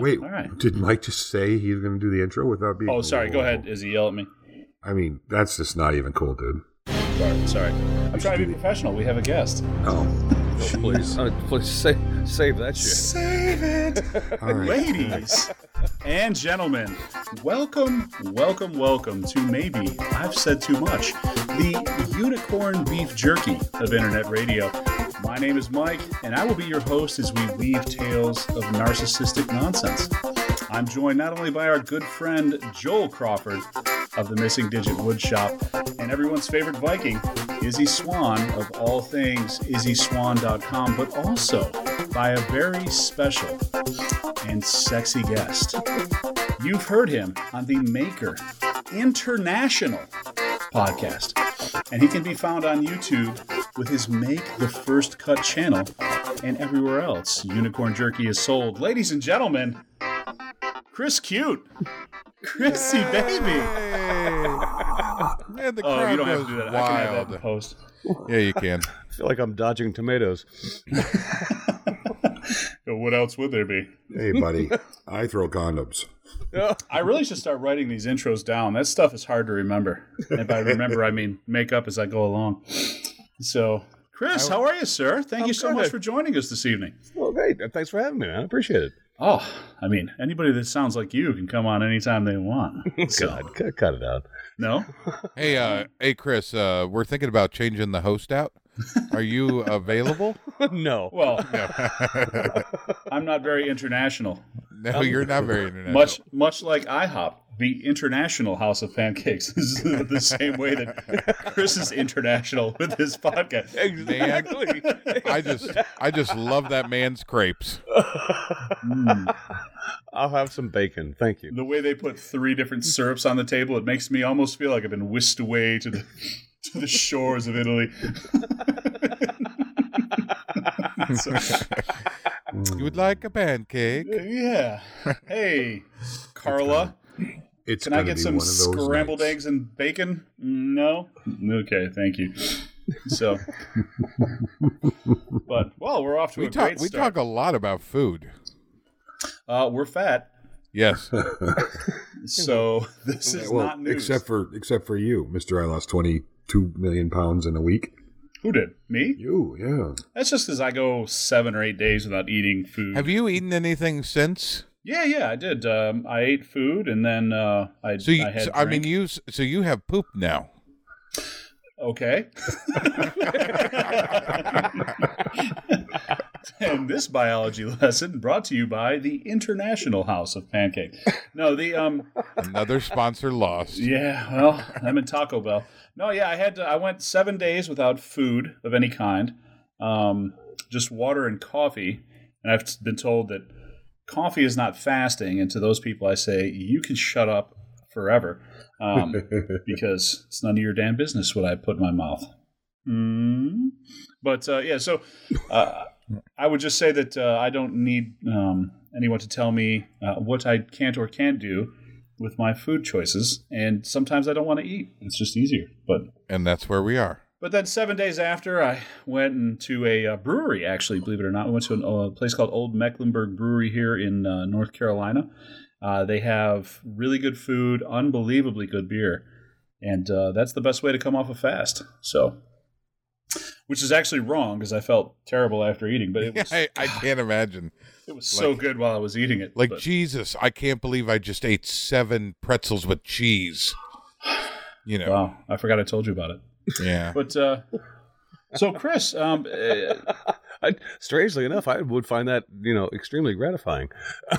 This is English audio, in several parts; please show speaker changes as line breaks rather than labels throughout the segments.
Wait,
all right.
did Mike just say he's going to do the intro without being?
Oh, sorry. Go ahead. Is he yell at me.
I mean, that's just not even cool, dude.
Sorry. Sorry. I'm trying to be professional. We have a guest.
Oh,
Please, uh, please save, save that shit.
Save it.
all right.
Ladies and gentlemen, welcome, welcome, welcome to Maybe I've Said Too Much, the unicorn beef jerky of internet radio. My name is Mike, and I will be your host as we weave tales of narcissistic nonsense. I'm joined not only by our good friend Joel Crawford of the Missing Digit Woodshop and everyone's favorite Viking, Izzy Swan of all things IzzySwan.com, but also by a very special and sexy guest. You've heard him on the Maker International podcast, and he can be found on YouTube with his Make the First Cut channel and everywhere else Unicorn Jerky is sold. Ladies and gentlemen, Chris Cute. Chrissy baby.
Man, the
Oh,
crowd
you don't have to do that. I can have that post.
Yeah, you can.
I feel like I'm dodging tomatoes.
What else would there be?
Hey, buddy, I throw condoms.
I really should start writing these intros down. That stuff is hard to remember. And by remember, I mean make up as I go along. So, Chris, how are you, sir? Thank
I'm
you so much for joining us this evening.
Well, great. Thanks for having me, man. I appreciate it.
Oh, I mean, anybody that sounds like you can come on anytime they want. So,
God, cut, cut it out.
no?
Hey, uh, hey, Chris. Uh, we're thinking about changing the host out. Are you available?
no.
Well, I'm not very international.
No, you're not very international.
Much, much like IHOP, the International House of Pancakes is the same way that Chris is international with his podcast.
Exactly.
I just, I just love that man's crepes.
Mm.
I'll have some bacon. Thank you.
The way they put three different syrups on the table, it makes me almost feel like I've been whisked away to the to the shores of Italy. So,
You would like a pancake?
yeah. Hey, Carla,
It's
can I get some
one of those
scrambled
nights.
eggs and bacon? No. Okay, thank you. So, but well, we're off to
We
a
talk,
great
we
start.
talk a lot about food.
uh, we're fat,
Yes.
so this is
well,
not news.
except for except for you, Mister. I lost twenty two million pounds in a week.
who did me?
You, yeah.
That's just because I go seven or eight days without eating food.
Have you eaten anything since?
Yeah, yeah, I did. Um, I ate food and then uh, I.
So you,
I, had
so, I mean, you. So you have poop now.
Okay. and this biology lesson brought to you by the International House of Pancake. No, the um,
Another sponsor lost.
yeah, well, I'm in Taco Bell. No, yeah, I had to, I went seven days without food of any kind, um, just water and coffee, and I've been told that coffee is not fasting. And to those people, I say you can shut up forever, um, because it's none of your damn business what I put in my mouth. Mm. But uh, yeah, so uh, I would just say that uh, I don't need um, anyone to tell me uh, what I can't or can't do with my food choices, and sometimes I don't want to eat. It's just easier. But
And that's where we are.
but then seven days after, I went into a uh, brewery. Actually, believe it or not, I went to an, a place called Old Mecklenburg Brewery here in uh, North Carolina. Uh, they have really good food, unbelievably good beer, and uh, that's the best way to come off a fast. So, which is actually wrong because I felt terrible after eating, but it was
I, I can't imagine.
it was so good while I was eating it.
Like
but-
Jesus, I can't believe I just ate seven pretzels with cheese. You know,
wow, I forgot I told you about it.
yeah.
But uh, so, Chris, um, uh,
I, strangely enough, I would find that you know extremely gratifying.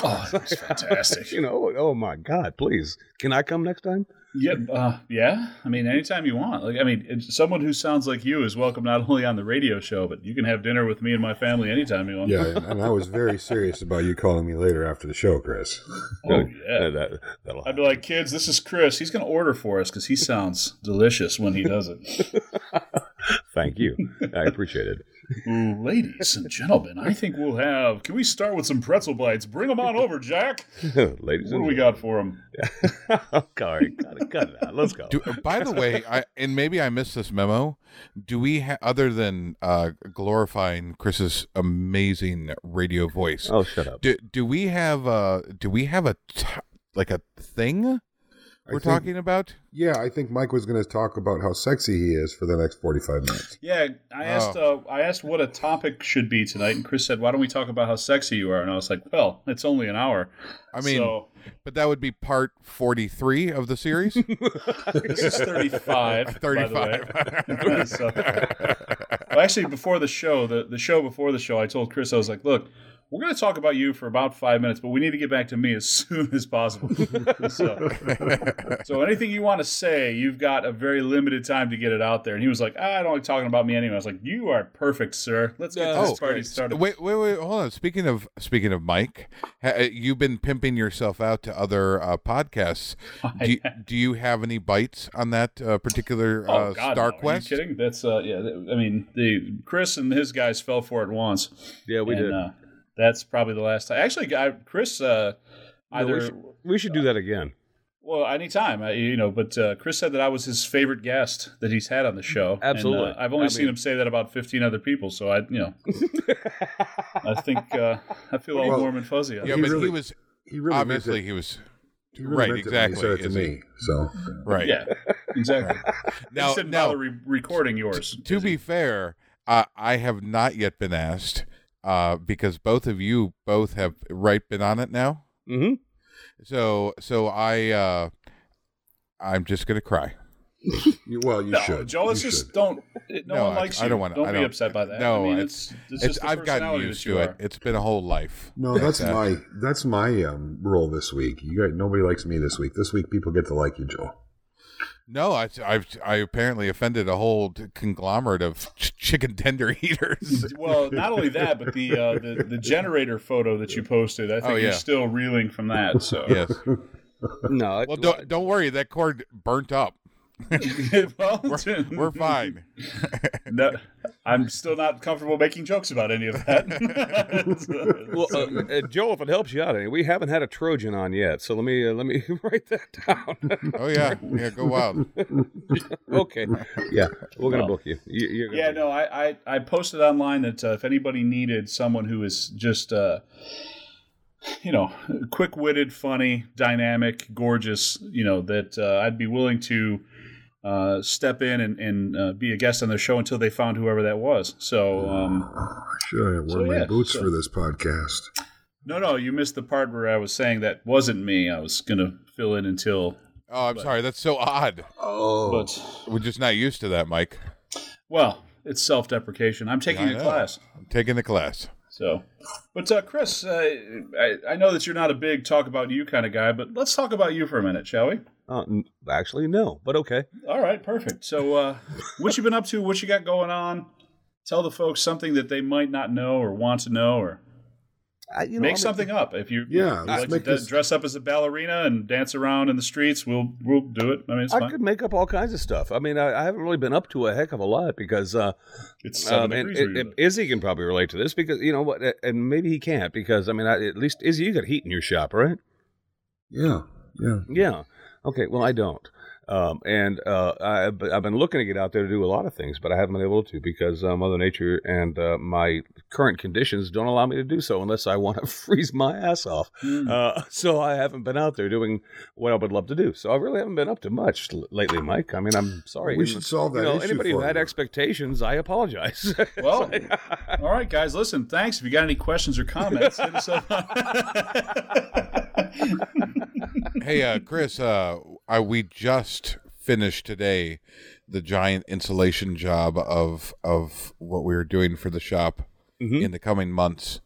oh, that was fantastic.
you know, oh my God, please, can I come next time?
Yeah, uh, yeah. I mean, anytime you want. Like, I mean, it's, someone who sounds like you is welcome not only on the radio show, but you can have dinner with me and my family anytime you want.
Yeah, and, and I was very serious about you calling me later after the show, Chris.
Oh, yeah.
that, that'll
I'd be like, kids, this is Chris. He's going to order for us because he sounds delicious when he does it.
Thank you. I appreciate it.
Ladies and gentlemen, I think we'll have. Can we start with some pretzel bites? Bring them on over, Jack.
Ladies
What do
and
we got for them?
got? Sorry, cut it, cut it out. Let's go.
Do, by the way, I and maybe I missed this memo. Do we ha- other than uh, glorifying Chris's amazing radio voice?
oh, shut up.
Do do we have uh do we have a t- like a thing
I
we're
think-
talking about?
Yeah, I think Mike was going to talk about how sexy he is for the next 45 minutes.
Yeah, I asked. Uh, I asked what a topic should be tonight, and Chris said, "Why don't we talk about how sexy you are?" And I was like, "Well, it's only an hour."
I mean,
so
but that would be part forty three of the series.
this is thirty-five. by the way.
Thirty-five.
So- Well, actually, before the show, the, the show before the show, I told Chris, I was like, look, we're going to talk about you for about five minutes, but we need to get back to me as soon as possible. so, so anything you want to say, you've got a very limited time to get it out there. And he was like, ah, I don't like talking about me anyway. I was like, you are perfect, sir. Let's get
Oh,
this party started.
Wait, wait, wait. Hold on. Speaking of speaking of Mike, ha, uh, you've been pimping yourself out to other uh, podcasts. Do you, do you have any bites on that uh, particular
Oh
uh,
God!
Star
no.
Quest?
Are you kidding? That's uh, yeah. I mean, the Chris and his guys fell for it once.
Yeah, we
and,
did.
Uh, that's probably the last time. Actually, I, Chris, uh,
No,
either
we, should, we should do that again.
well, anytime, uh, you know. But uh, Chris said that I was his favorite guest that he's had on the show. And,
Absolutely.
uh, I've only
I
seen
mean-
him say that about fifteen other people. So I, you know, I think uh, I feel all
Well,
warm and fuzzy.
Yeah.
He
but he was
He really
obviously he was
He really
right.
meant it he
Exactly.
said it to me. So
right.
Yeah, exactly.
Now,
Just didn't
now
re- recording yours.
to be fair, uh, I have not yet been asked uh, because both of you both have right been on it now.
Mm-hmm.
So so I uh, I'm just gonna cry.
you, well, you
no,
should.
Joe, it's
You
just
should.
don't. It, no,
No,
one
I-
likes
I
you.
I don't wanna-
Don't
I
be
don't-
upset by that.
no,
I mean,
it's-
it's it's,
It's I've gotten used to it. It's been a whole life.
No, that's my that's my um, role this week. You got nobody likes me this week. This week, people get to like you, Joe.
No, I, I've I apparently offended a whole conglomerate of ch- chicken tender eaters.
Well, not only that, but the uh, the the generator photo that you posted. I think
Oh,
you're still reeling from that. So
yes.
No, it-
Well, don't don't worry. That cord burnt up.
well,
We're, we're fine.
No, I'm still not comfortable making jokes about any of that.
well, uh, uh, Joel, if it helps you out, any, we haven't had a Trojan on yet, so let me uh, let me write that down.
Oh yeah, yeah. Go wild.
okay, yeah, we're gonna
Well,
book you. you you're gonna
yeah,
be-
no, I, I, I posted online that uh, if anybody needed someone who is just, uh, you know, quick witted, funny, dynamic, gorgeous, you know, that uh, I'd be willing to uh, step in and, and uh, be a guest on their show until they found whoever that was. So, um,
Sure, I wore
So,
my
yeah,
boots
so-
for this podcast.
no, no, you missed the part where I was saying that wasn't me. I was going to fill in until,
Oh, I'm sorry. That's so odd.
Oh,
but,
We're just not used to that, Mike.
well, it's self deprecation. I'm taking
I
a
know.
class.
I'm taking the class.
So, but uh, Chris, uh, I, I know that you're not a big talk about you kind of guy, but let's talk about you for a minute, shall we?
Uh, n- actually, no, but okay.
All right, perfect. So, uh, what you been up to? What you got going on? Tell the folks something that they might not know or want to know, or
I, you know,
make
I'm-
something up. If you
Yeah,
you like
make
to
this-
dress up as a ballerina and dance around in the streets, we'll we'll do it. I mean, it's
I
fine.
could make up all kinds of stuff. I mean, I, I haven't really been up to a heck of a lot because, uh,
It's seven
um, and,
degrees where
and- and. Izzy can probably relate to this because you know what, and maybe he can't because I mean, I, at least Izzy, you got heat in your shop, right?
yeah, yeah.
Yeah. Okay. Well, I don't. Um, and uh, I, I've been looking to get out there to do a lot of things, but I haven't been able to because uh, Mother Nature and uh, my current conditions don't allow me to do so unless I want to freeze my ass off.
Hmm.
Uh, so I haven't been out there doing what I would love to do. So I really haven't been up to much l- lately, Mike. I mean, I'm sorry.
We should solve that
you know,
issue
anybody who had
you.
expectations, I apologize.
Well, all right, guys, listen. Thanks. If you got any questions or comments, hit us up.
hey, uh, Chris, uh, I, we just finished today the giant insulation job of of what we were doing for the shop
Mhm.
in the coming months,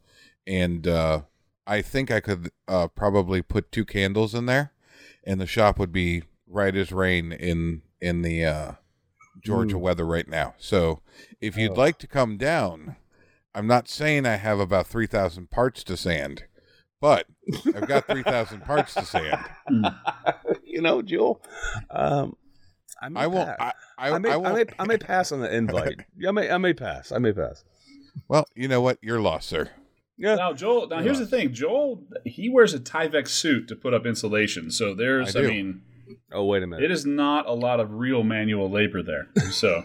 and uh, I think I could uh, probably put two candles in there, and the shop would be right as rain in in the uh, Georgia weather right now. So, if you'd like to come down, I'm not saying I have about three thousand parts to sand. But I've got three thousand parts to sand.
you know, Joel. Um, I, may
I won't.
pass.
I, I,
I, may,
I
I, may, I may pass on the invite. I may, I may pass. I may pass.
Well, you know what? You're lost, sir.
Yeah.
Now, Joel. Now, here's the thing. Joel, he wears a Tyvek suit to put up insulation. So there's,
I
I, mean,
Oh wait a minute.
it is not a lot of real manual labor there. So,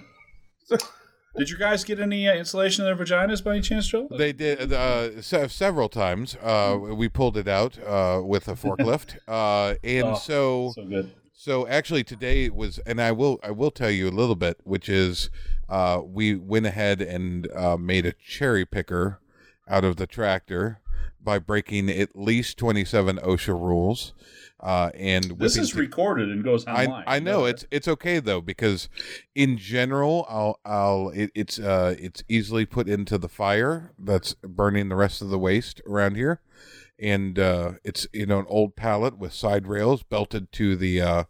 did you guys get any uh, insulation in their vaginas by any chance, Joel?
They did uh, se- several times. Uh, we pulled it out uh, with a forklift, uh, and
Oh,
so
so good.
So actually, today was, and I will, I will tell you a little bit, which is, uh, we went ahead and uh, made a cherry picker out of the tractor by breaking at least twenty-seven OSHA rules, uh, and
This is
to-
recorded and goes
I,
online.
I know
Yeah.
it's it's okay though because in general I'll I'll it, it's uh it's easily put into the fire that's burning the rest of the waste around here and uh it's you know an old pallet with side rails belted to the uh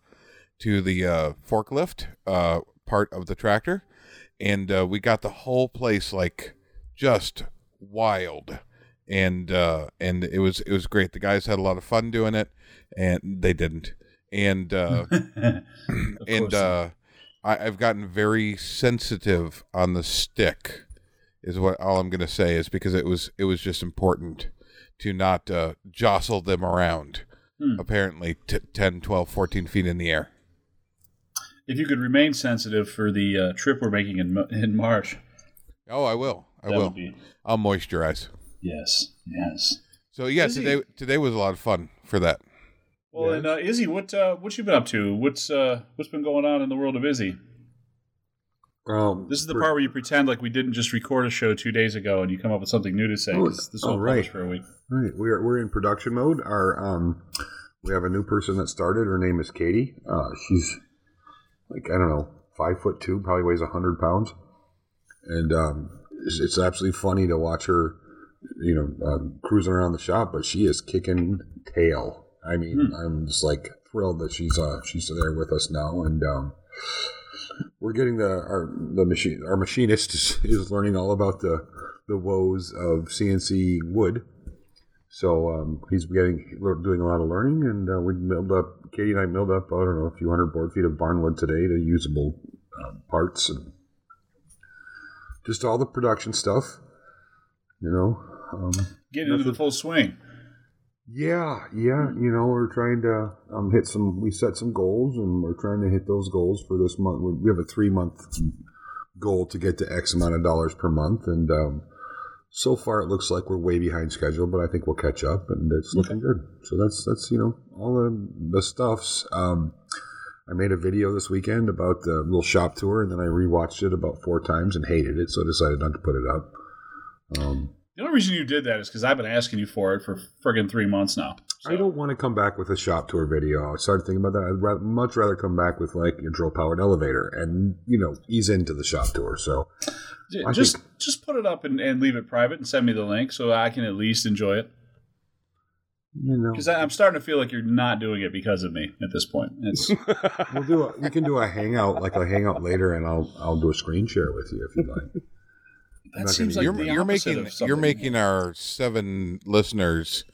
to the uh forklift uh part of the tractor and uh we got the whole place like just wild and uh and it was it was great the guys had a lot of fun doing it and they didn't and uh and uh, I, I've gotten very sensitive on the stick. Is what all I'm going to say is because it was it was just important to not uh, jostle them around.
Hmm.
Apparently, t- 10, 12, 14 feet in the air.
If you could remain sensitive for the uh, trip we're making in in March,
Oh, I will. I will.
be
I'll moisturize.
yes, yes.
So yeah,
Izzy-
today today was a lot of fun for that.
Well,
Yes.
and uh, Izzy, what uh, what you been up to? What's uh, what's been going on in the world of Izzy?
Um,
This is the
we're-
part where you pretend like we didn't just record a show two days ago, and you come up with something new to say.
Oh,
'cause this
oh,
won't
right.
for a week.
Right, we're we're in production mode. Our um, we have a new person that started. Her name is Katie. Uh, she's like I don't know, five foot two, probably weighs a hundred pounds, and um, it's, it's absolutely funny to watch her, you know, um, cruising around the shop. But she is kicking tail. I mean, I'm just like thrilled that she's uh she's there with us now, and um, we're getting the our the machine our machinist is, is learning all about the the woes of CNC wood. So um, he's getting doing a lot of learning, and uh, we milled up. Katie and I milled up I don't know a few hundred board feet of barnwood today to usable um, parts and just all the production stuff. You know, um,
Get into the full swing.
yeah, yeah. You know, we're trying to um, hit some. We set some goals, and we're trying to hit those goals for this month. We have a three month goal to get to X amount of dollars per month, and um, so far it looks like we're way behind schedule. But I think we'll catch up, and it's looking good. So that's that's you know all the the stuffs. Um, I made a video this weekend about the little shop tour, and then I rewatched it about four times and hated it, so I decided not to put it up. Um,
The only reason you did that is because I've been asking you for it for friggin' three months now. So,
I don't want to come back with a shop tour video. I started thinking about that. I'd rather, much rather come back with like a drill powered elevator and you know ease into the shop tour. So I
just
think-
just put it up and, and leave it private and send me the link so I can at least enjoy it.
you know
Because I'm starting to feel like you're not doing it because of me at this point. It's
we'll do a, we can do a hangout like a hangout later, and I'll I'll do a screen share with you if you'd like.
that seems like
you're you're making
of
you're making our seven listeners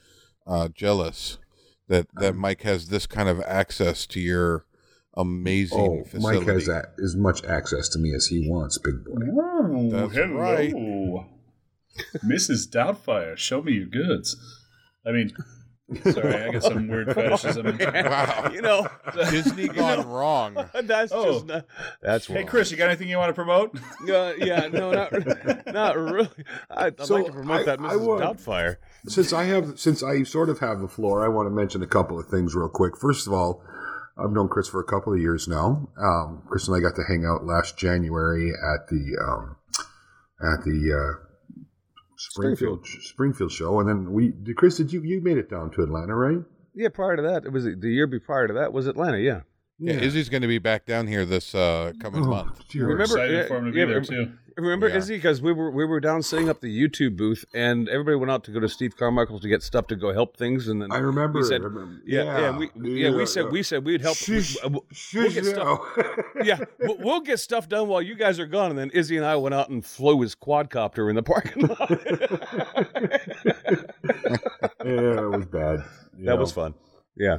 uh, jealous that that Mike has this kind of access to your amazing
Oh,
facility.
Mike has a, as much access to me as he wants, big boy.
Oh,
That's
hello.
right.
Mrs. Doubtfire, show me your goods. I mean, sorry, I got some weird fetishism.
Wow.
you know,
Disney gone wrong.
that's
Oh.
just not, that's
Hey,
wrong.
Chris, you got anything you want to promote?
Uh, yeah, no, not not really. I'd, I'd
So,
like to promote
I-
that Mrs.
would-
Doubtfire.
Since I have, since I sort of have the floor, I want to mention a couple of things real quick. First of all, I've known Chris for a couple of years now. Um, Chris and I got to hang out last January at the um, at the uh, Springfield Springfield show, and then we did. Chris, did you you made it down to Atlanta, right?
Yeah, prior to that, it was the year prior to that was Atlanta. Yeah,
Yeah, Izzy's going to be back down here this uh, coming
Oh,
month.
dear.
Remember-
excited
yeah,
for him to be
yeah,
there
rem-
too.
remember
Yeah.
Izzy? Because we were we were down setting up the YouTube booth, and everybody went out to go to Steve Carmichael's to get stuff to go help things, and then
I remember.
we said,
I remember.
yeah, yeah, we yeah, we said we said we'd help.
Shush,
we- we'll
shush
get
now.
yeah, we'll, we'll get stuff done while you guys are gone, and then Izzy and I went out and flew his quadcopter in the parking lot.
yeah, it was bad. you
that
know.
was fun. Yeah.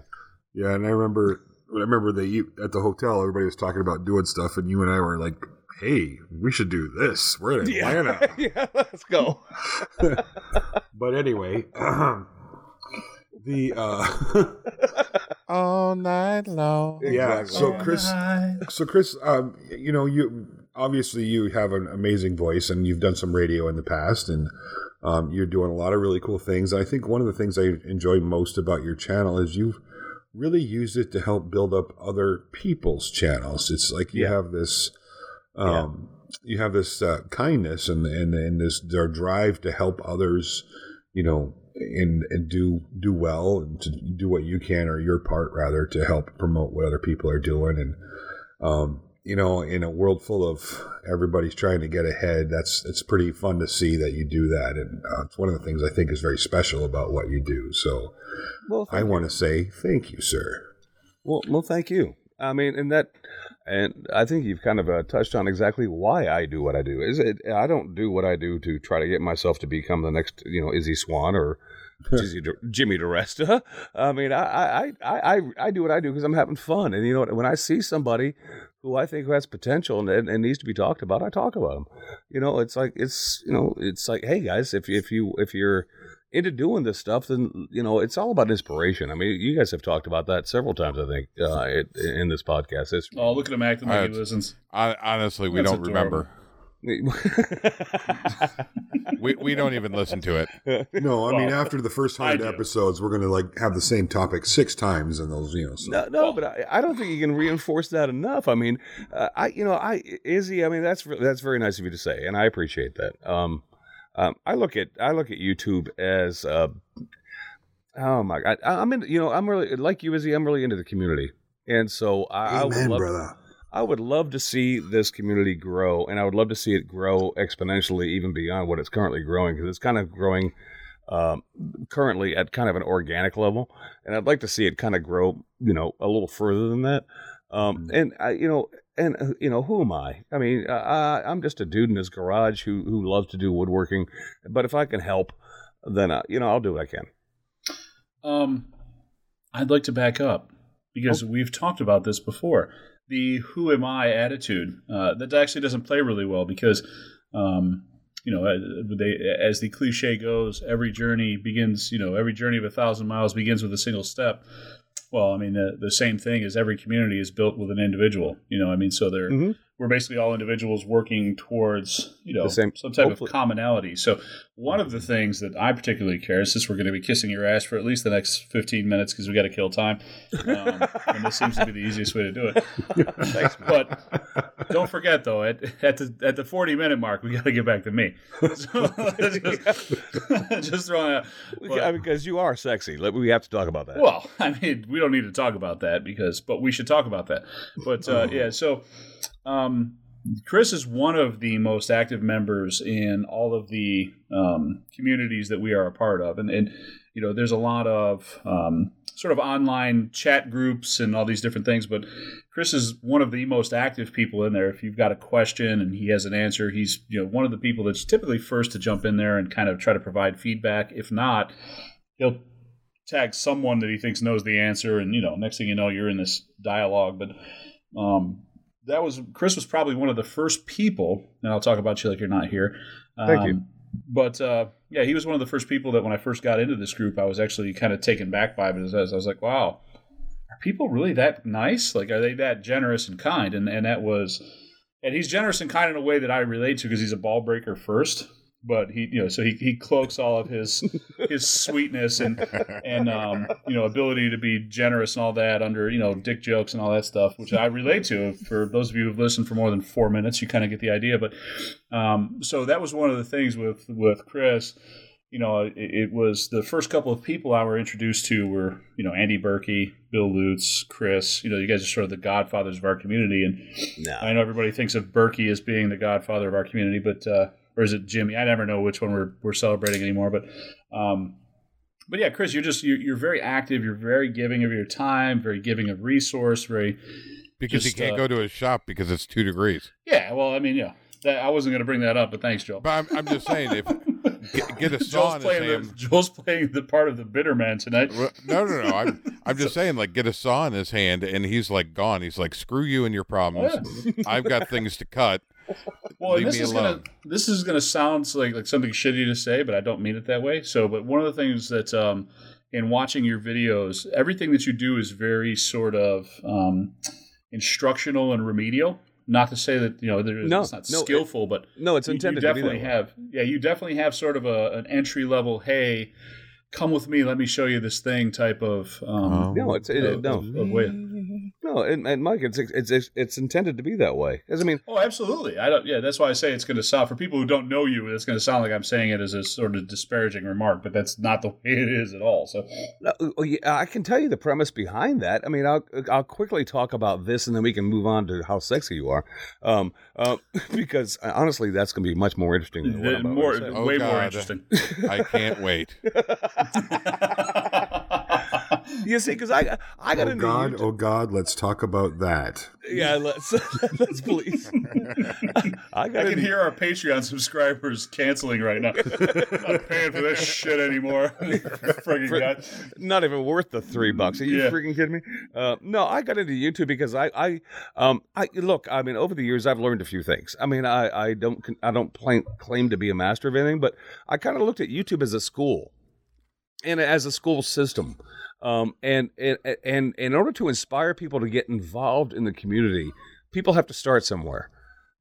Yeah, and I remember I remember they at the hotel everybody was talking about doing stuff and you and I were like hey, we should do this. We're in Atlanta.
yeah, let's go.
but anyway, the uh,
All night long.
yeah.
Exactly.
So Chris, so Chris, um, you know, you obviously you have an amazing voice, and you've done some radio in the past, and um, you're doing a lot of really cool things. And I think one of the things I enjoy most about your channel is you've really used it to help build up other people's channels. It's like you
Yeah.
have this. Um, You have this uh, kindness and, and and this their drive to help others, you know, and and do do well and to do what you can or your part rather to help promote what other people are doing and um, you know in a world full of everybody's trying to get ahead that's it's pretty fun to see that you do that and uh, it's one of the things I think is very special about what you do so
Well,
I want to say thank you sir
Well, well, thank you. I mean, and that, and I think you've kind of uh, touched on exactly why I do what I do. Is it? I don't do what I do to try to get myself to become the next, you know, Izzy Swan or Jimmy, De- DiResta. I mean, I, I, I, I, I do what I do because I'm having fun, and you know, when I see somebody who I think has potential and, and, and needs to be talked about, I talk about them. You know, it's like it's, you know, it's like, hey guys, if if you if you're into doing this stuff, then you know it's all about inspiration. I mean, you guys have talked about that several times. I think uh, it, in this podcast. It's
Oh, look at him acting like he listens.
Hon- Honestly, we
That's
don't remember. We we don't even listen to it.
no I mean
Well,
after the first hundred episodes we're gonna like have the same topic six times in those you know so.
no, no, but I, I don't think you can reinforce that enough. I mean, uh, I you know I Izzy. I mean that's that's very nice of you to say, and I appreciate that. Um, um, I look at I look at YouTube as uh, oh my god, I, I'm in. You know, I'm really like you, Izzy. I'm really into the community, and so I, I would love
brother
I would love to see this community grow, and I would love to see it grow exponentially, even beyond what it's currently growing, because it's kind of growing um, currently at kind of an organic level, and I'd like to see it kind of grow, you know, a little further than that. Um, and I, you know, and uh, you know, who am I? I mean, I, I'm just a dude in his garage who who loves to do woodworking, but if I can help, then uh, you know, I'll do what I can.
Um, I'd like to back up because we've talked about this before. The "Who am I?" attitude uh, that actually doesn't play really well because, um, you know, uh, they, as the cliche goes, every journey begins. You know, every journey of a thousand miles begins with a single step. Well, I mean, the, the same thing is every community is built with an individual. You know, I mean, so they're
Mhm.
We're basically all individuals working towards you know
The same-
some type
hopefully-
of commonality. So one of the things that I particularly care, is since we're going to be kissing your ass for at least the next fifteen minutes because we got to kill time, um, and this seems to be the easiest way to do it.
Thanks,
But don't forget though, at, at the at the forty minute mark, we got to get back to me. So, just, just throwing out.
Yeah, because you are sexy. We have to talk about that.
Well, I mean, we don't need to talk about that because, but we should talk about that. But uh, yeah, so um, Chris is one of the most active members in all of the um, communities that we are a part of, and and you know, there's a lot of um, sort of online chat groups and all these different things. But Chris is one of the most active people in there. If you've got a question and he has an answer, he's you know one of the people that's typically first to jump in there and kind of try to provide feedback. If not, he'll tag someone that he thinks knows the answer, and you know, next thing you know, you're in this dialogue. But um, that was Chris was probably one of the first people, and I'll talk about you like you're not here. Um,
Thank you.
But uh, yeah, he was one of the first people that when I first got into this group, I was actually kind of taken back by. But as I was like, wow, are people really that nice? Like, are they that generous and kind? And and that was, and he's generous and kind in a way that I relate to because he's a ball breaker first. But he, you know, so he, he cloaks all of his his sweetness and and um, you know ability to be generous and all that under you know dick jokes and all that stuff, which I relate to. For those of you who've listened for more than four minutes, you kind of get the idea. But um, so that was one of the things with with Chris. You know, it, it was the first couple of people I were introduced to were you know Andy Birkey, Bill Lutz, Chris. You know, you guys are sort of the godfathers of our community, and
no.
I know everybody thinks of Birkey as being the godfather of our community, but uh, or is it Jimmy? I never know which one we're we're celebrating anymore. But um, but yeah, Chris, you're just you're, you're very active. You're very giving of your time, very giving of resource. Very
because
Just,
he can't
uh,
go to his shop because it's two degrees.
yeah. Well, I mean, yeah. That, I wasn't going to bring that up, but thanks, Joel.
But I'm, I'm just saying, if get, get a saw
Joel's
in his
playing, the,
hand.
Joel's playing the part of the bitter man tonight.
No, no, no. I'm, I'm just saying, like, get a saw in his hand, and he's like gone. He's like, screw you and your problems. I've got things to cut,
Well,
Leave
this
me
is
alone.
gonna this is gonna sound like like something shitty to say, but I don't mean it that way. So, but one of the things that um, in watching your videos, everything that you do is very sort of um, instructional and remedial. Not to say that you know there is,
No,
it's not
no, it-
skillful, but
No, it's
you-
intended
you
to be that
definitely
way.
have yeah you definitely have sort of a, an entry level hey come with me let me show you this thing type of um,
No, it's it,
of,
no,
of- of way.
No, and, and Mike, it's, it's it's it's intended to be that way. 'Cause, I mean,
Oh, absolutely. I don't. Yeah, that's why I say it's going to sound for people who don't know you. It's going to sound like I'm saying it as a sort of disparaging remark, but that's not the way it is at all. So,
No, oh, yeah, I can tell you the premise behind that. I mean, I'll I'll quickly talk about this, and then we can move on to how sexy you are, um, uh, because uh, honestly, that's going to be much more interesting than what I'm about
more,
to say.
Oh,
way more
God.
interesting.
I can't wait.
You see, because I I got
Oh
into
God,
YouTube-
oh God, let's talk about that.
yeah, let's let's please. I got
I can
into-
hear our Patreon subscribers canceling right now. I'm not paying for this shit anymore. Friggin'
For-
God.
not even worth the three bucks. Are you
Yeah.
freaking kidding me? Uh, no, I got into YouTube because I, I, um, I look. I mean, over the years, I've learned a few things. I mean, I, I don't, I don't claim, claim to be a master of anything, but I kind of looked at YouTube as a school, and as a school system. Um, and, and and in order to inspire people to get involved in the community, people have to start somewhere.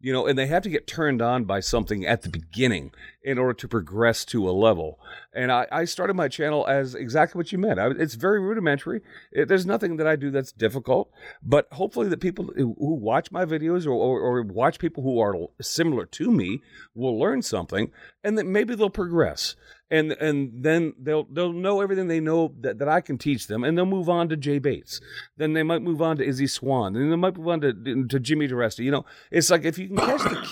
You know, and they have to get turned on by something at the beginning in order to progress to a level. And I, I started my channel as exactly what you meant. I, it's very rudimentary. It, there's nothing that I do that's difficult, but hopefully the people who, watch my videos or, or, or watch people who are similar to me will learn something, and that maybe they'll progress. And and then they'll they'll know everything they know that, that I can teach them, and they'll move on to Jay Bates. Then they might move on to Izzy Swan. Then they might move on to to Jimmy DiResta. You know, it's like if you can catch the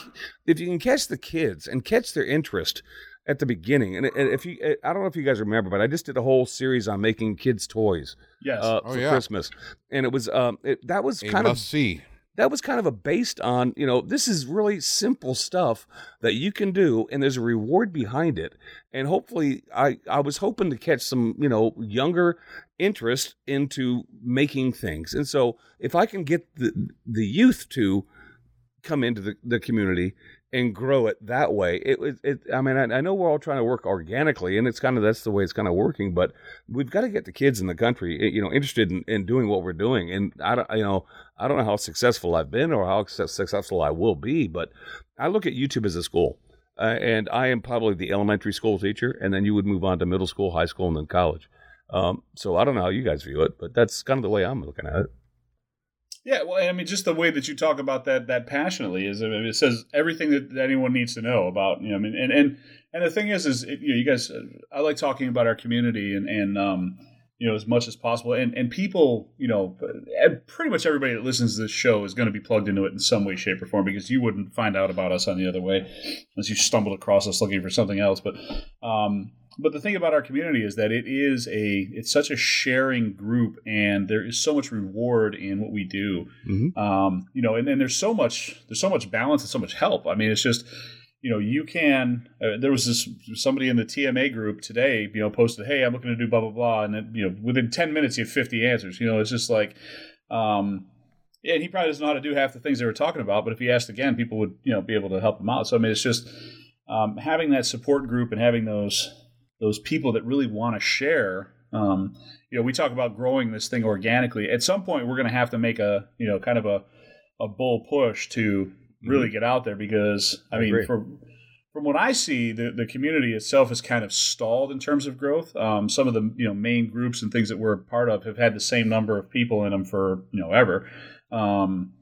if you can catch the kids and catch their interest at the beginning. And, and if you, I don't know if you guys remember, but I just did a whole series on making kids toys
Yes.
uh,
Oh,
for
yeah.
Christmas, and it was um, it, that was
A
kind of
see.
That was kind of a based on you know this is really simple stuff that you can do and there's a reward behind it. And hopefully i i was hoping to catch some you know younger interest into making things. And so if i can get the the youth to come into the, the community and grow it that way it was it, i mean I, I know we're all trying to work organically and it's kind of that's the way it's kind of working but we've got to get the kids in the country eh, you know interested in, in doing what we're doing and i don't you know I don't know how successful I've been or how successful I will be, but I look at YouTube as a school. Uh, and I am probably the elementary school teacher, and then you would move on to middle school, high school, and then college. Um, so I don't know how you guys view it, but that's kind of the way I'm looking at it.
Yeah, well, I mean, just the way that you talk about that that passionately is, I mean, it says everything that, that anyone needs to know about. You know, I mean, and and and the thing is, is it, you know, you guys, uh, I like talking about our community and and um, you know, as much as possible, and and people, you know, uh, pretty much everybody that listens to this show is going to be plugged into it in some way, shape, or form because you wouldn't find out about us on the other way unless you stumbled across us looking for something else. But um, but the thing about our community is that it is a it's such a sharing group and there is so much reward in what we do
Mhm.
um, you know and then there's so much there's so much balance and so much help i mean it's just you know you can uh, there was this somebody in the tma group today you know posted hey i'm looking to do blah blah blah and then you know within 10 minutes you have 50 answers you know it's just like um yeah, and he probably doesn't know how to do half the things they were talking about, but if he asked again, people would, you know, be able to help him out. So I mean, it's just um, having that support group and having those those people that really want to share. Um, you know, we talk about growing this thing organically. At some point, we're going to have to make a, you know, kind of a a bull push to really get out there because I,
I
mean, from from what I see, the, the community itself is kind of stalled in terms of growth. Um, some of the you know main groups and things that we're a part of have had the same number of people in them for you know ever, um,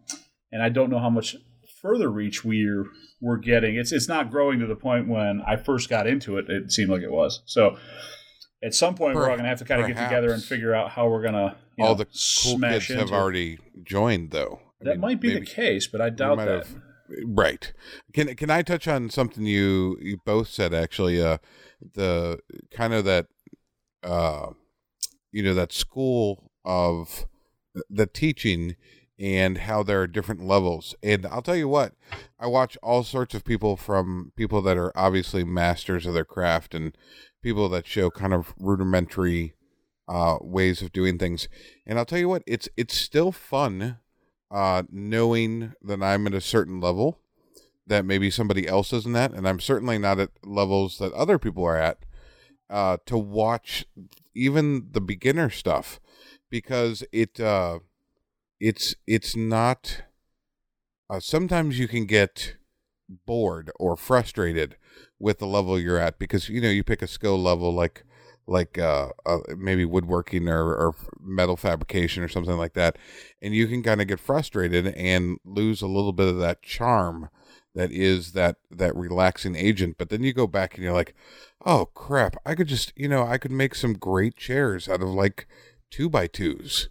and I don't know how much further reach we're we're getting. It's it's not growing to the point when I first got into it. It seemed like it was. So at some point, we're all going to have to kind of get together and figure out how we're going to
All
know,
the cool
smash
kids have
it.
already joined, though. I
That
mean,
might be the case, but I doubt that.
have- Right. Can can I touch on something you you both said actually? Uh, the kind of that, uh, you know, that school of the teaching and how there are different levels. And I'll tell you what, I watch all sorts of people from people that are obviously masters of their craft and people that show kind of rudimentary uh, ways of doing things. And I'll tell you what, it's it's still fun uh, knowing that I'm at a certain level that maybe somebody else isn't at, and I'm certainly not at levels that other people are at. Uh, to watch even the beginner stuff because it uh, it's it's not. Uh, sometimes you can get bored or frustrated with the level you're at because you know you pick a skill level like like uh, uh, maybe woodworking or, or metal fabrication or something like that and you can kind of get frustrated and lose a little bit of that charm that is that that relaxing agent but then you go back and you're like oh crap i could just you know i could make some great chairs out of like two by twos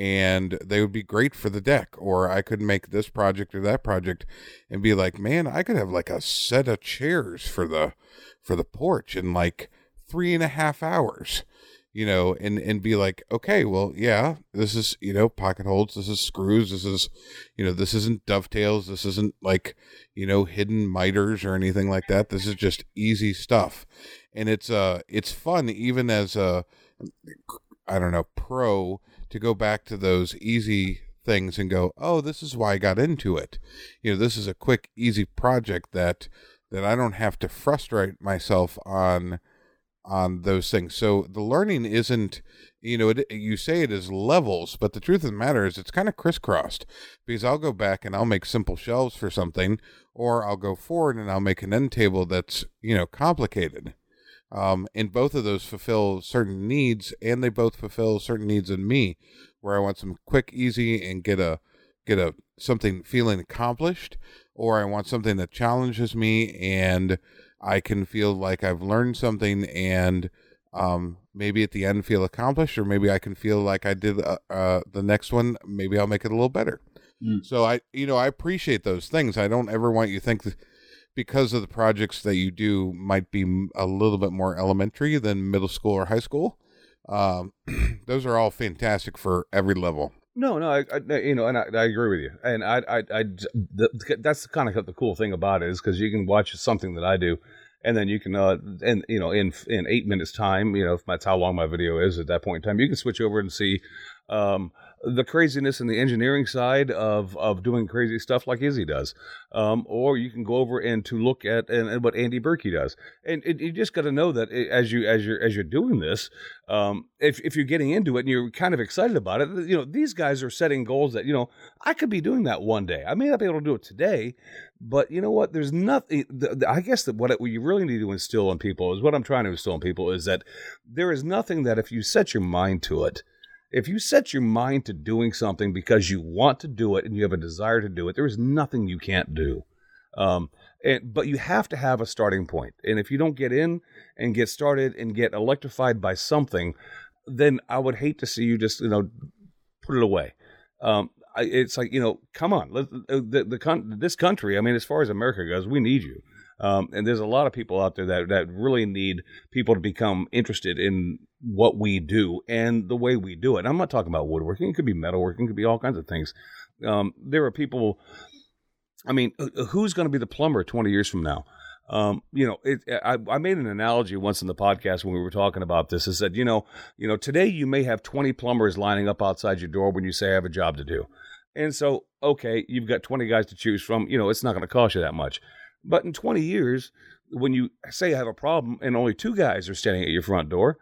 and they would be great for the deck or i could make this project or that project and be like man i could have like a set of chairs for the for the porch in like three and a half hours you know and and be like okay well yeah this is you know pocket holes this is screws this is you know this isn't dovetails this isn't like you know hidden miters or anything like that. This is just easy stuff. And it's uh it's fun even as a i don't know pro to go back to those easy things and go, "Oh, this is why I got into it." You know, this is a quick, easy project that that I don't have to frustrate myself on on those things. So the learning isn't, you know, it, you say it is levels, but the truth of the matter is it's kind of crisscrossed because I'll go back and I'll make simple shelves for something, or I'll go forward and I'll make an end table that's you know complicated. Um, and both of those fulfill certain needs, and they both fulfill certain needs in me, where I want some quick, easy, and get a get a something feeling accomplished, or I want something that challenges me, and I can feel like I've learned something, and um, maybe at the end feel accomplished, or maybe I can feel like I did uh, uh, the next one. Maybe I'll make it a little better.
Mm.
So I, you know, I appreciate those things. I don't ever want you to think that because of the projects that you do might be a little bit more elementary than middle school or high school. Um, those are all fantastic for every level.
No, no, I, I you know, and I, I agree with you, and I, I, I the, that's kind of the cool thing about it is because you can watch something that I do, and then you can, uh, and you know, in in eight minutes time, you know, if that's how long my video is at that point in time, you can switch over and see, um, the craziness and the engineering side of of doing crazy stuff like Izzy does, um, or you can go over and to look at and, and what Andy Birkey does, and, you just got to know that as you as you're as you're doing this, um, if if you're getting into it and you're kind of excited about it, you know these guys are setting goals that you know I could be doing that one day. I may not be able to do it today, but you know what? There's nothing. The, the, I guess that what, it, what you really need to instill in people is what I'm trying to instill in people is that there is nothing that if you set your mind to it if you set your mind to doing something because you want to do it and you have a desire to do it, there is nothing you can't do. Um, and, but you have to have a starting point. And if you don't get in and get started and get electrified by something, then I would hate to see you just, you know, put it away. Um, it's like, you know, come on, let, the, the, the, this country, I mean, as far as America goes, we need you. Um, and there's a lot of people out there that, that really need people to become interested in what we do and the way we do it. I'm not talking about woodworking. It could be metalworking. It could be all kinds of things. Um, there are people. I mean, who's going to be the plumber 20 years from now? Um, you know, it, I, I made an analogy once in the podcast when we were talking about this. Is that you know, you know, today you may have 20 plumbers lining up outside your door when you say I have a job to do, and so okay, you've got 20 guys to choose from. You know, it's not going to cost you that much. But in 20 years, when you say I have a problem and only two guys are standing at your front door,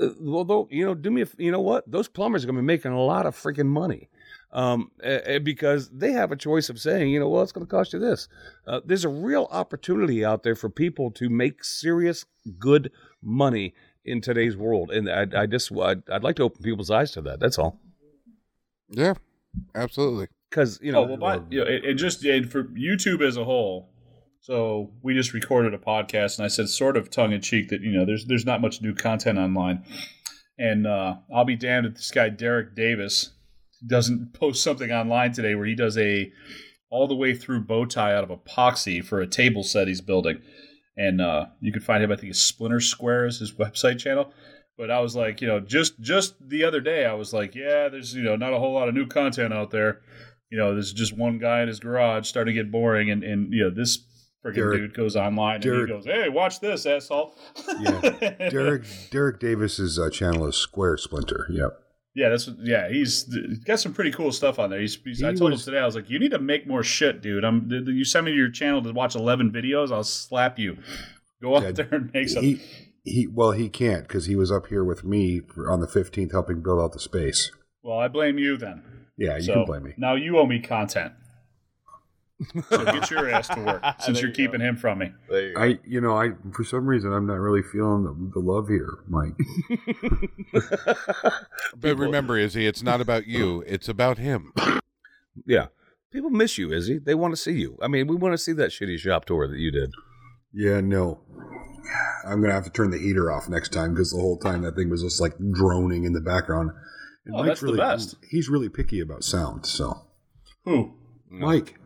uh, well, though, you know, do me, a, you know what? Those plumbers are going to be making a lot of freaking money um, uh, because they have a choice of saying, you know, well, it's going to cost you this. Uh, there's a real opportunity out there for people to make serious, good money in today's world, and I, I just, I'd, I'd like to open people's eyes to that. That's all.
Yeah, absolutely.
Because you know,
oh, well, but, you know, it, it just it, for YouTube as a whole so we just recorded a podcast, and I said, sort of tongue in cheek, that you know, there's there's not much new content online, and uh, I'll be damned if this guy Derek Davis doesn't post something online today where he does a all the way through bow tie out of epoxy for a table set he's building, and uh, you can find him. I think it's Splinter Square is his website channel. But I was like, you know, just just the other day, I was like, yeah, there's you know not a whole lot of new content out there. You know, there's just one guy in his garage starting to get boring, and and you know this freaking
Derek-
dude goes online
Derek-
and he goes, "Hey, watch this, asshole."
Yeah. Derek Derek Davis's uh, channel is Square Splinter. Yep.
Yeah, that's yeah. He's, got some pretty cool stuff on there. He's, he's I told
was-
him today. I was like, you need to make more shit, dude. I'm. You send me to your channel to watch 11 videos. I'll slap you. Go out
Yeah,
there and make some.
He he well he can't because he was up here with me on the fifteenth helping build out the space.
well, I blame you then.
Yeah, you
so
can blame me.
now you owe me content. So get your ass to work since you're
you
keeping him from me.
You.
I you know I for some reason I'm not really feeling the, the love here, Mike.
But remember, Izzy, it's not about you; it's about him.
yeah. People miss you, Izzy. They want to see you. I mean, we want to see that shitty shop tour that you did.
yeah, no. I'm gonna have to turn the heater off next time because the whole time that thing was just like droning in the background. And
Oh, that's the
really,
best.
He's really picky about sound. So,
Who?
Mike,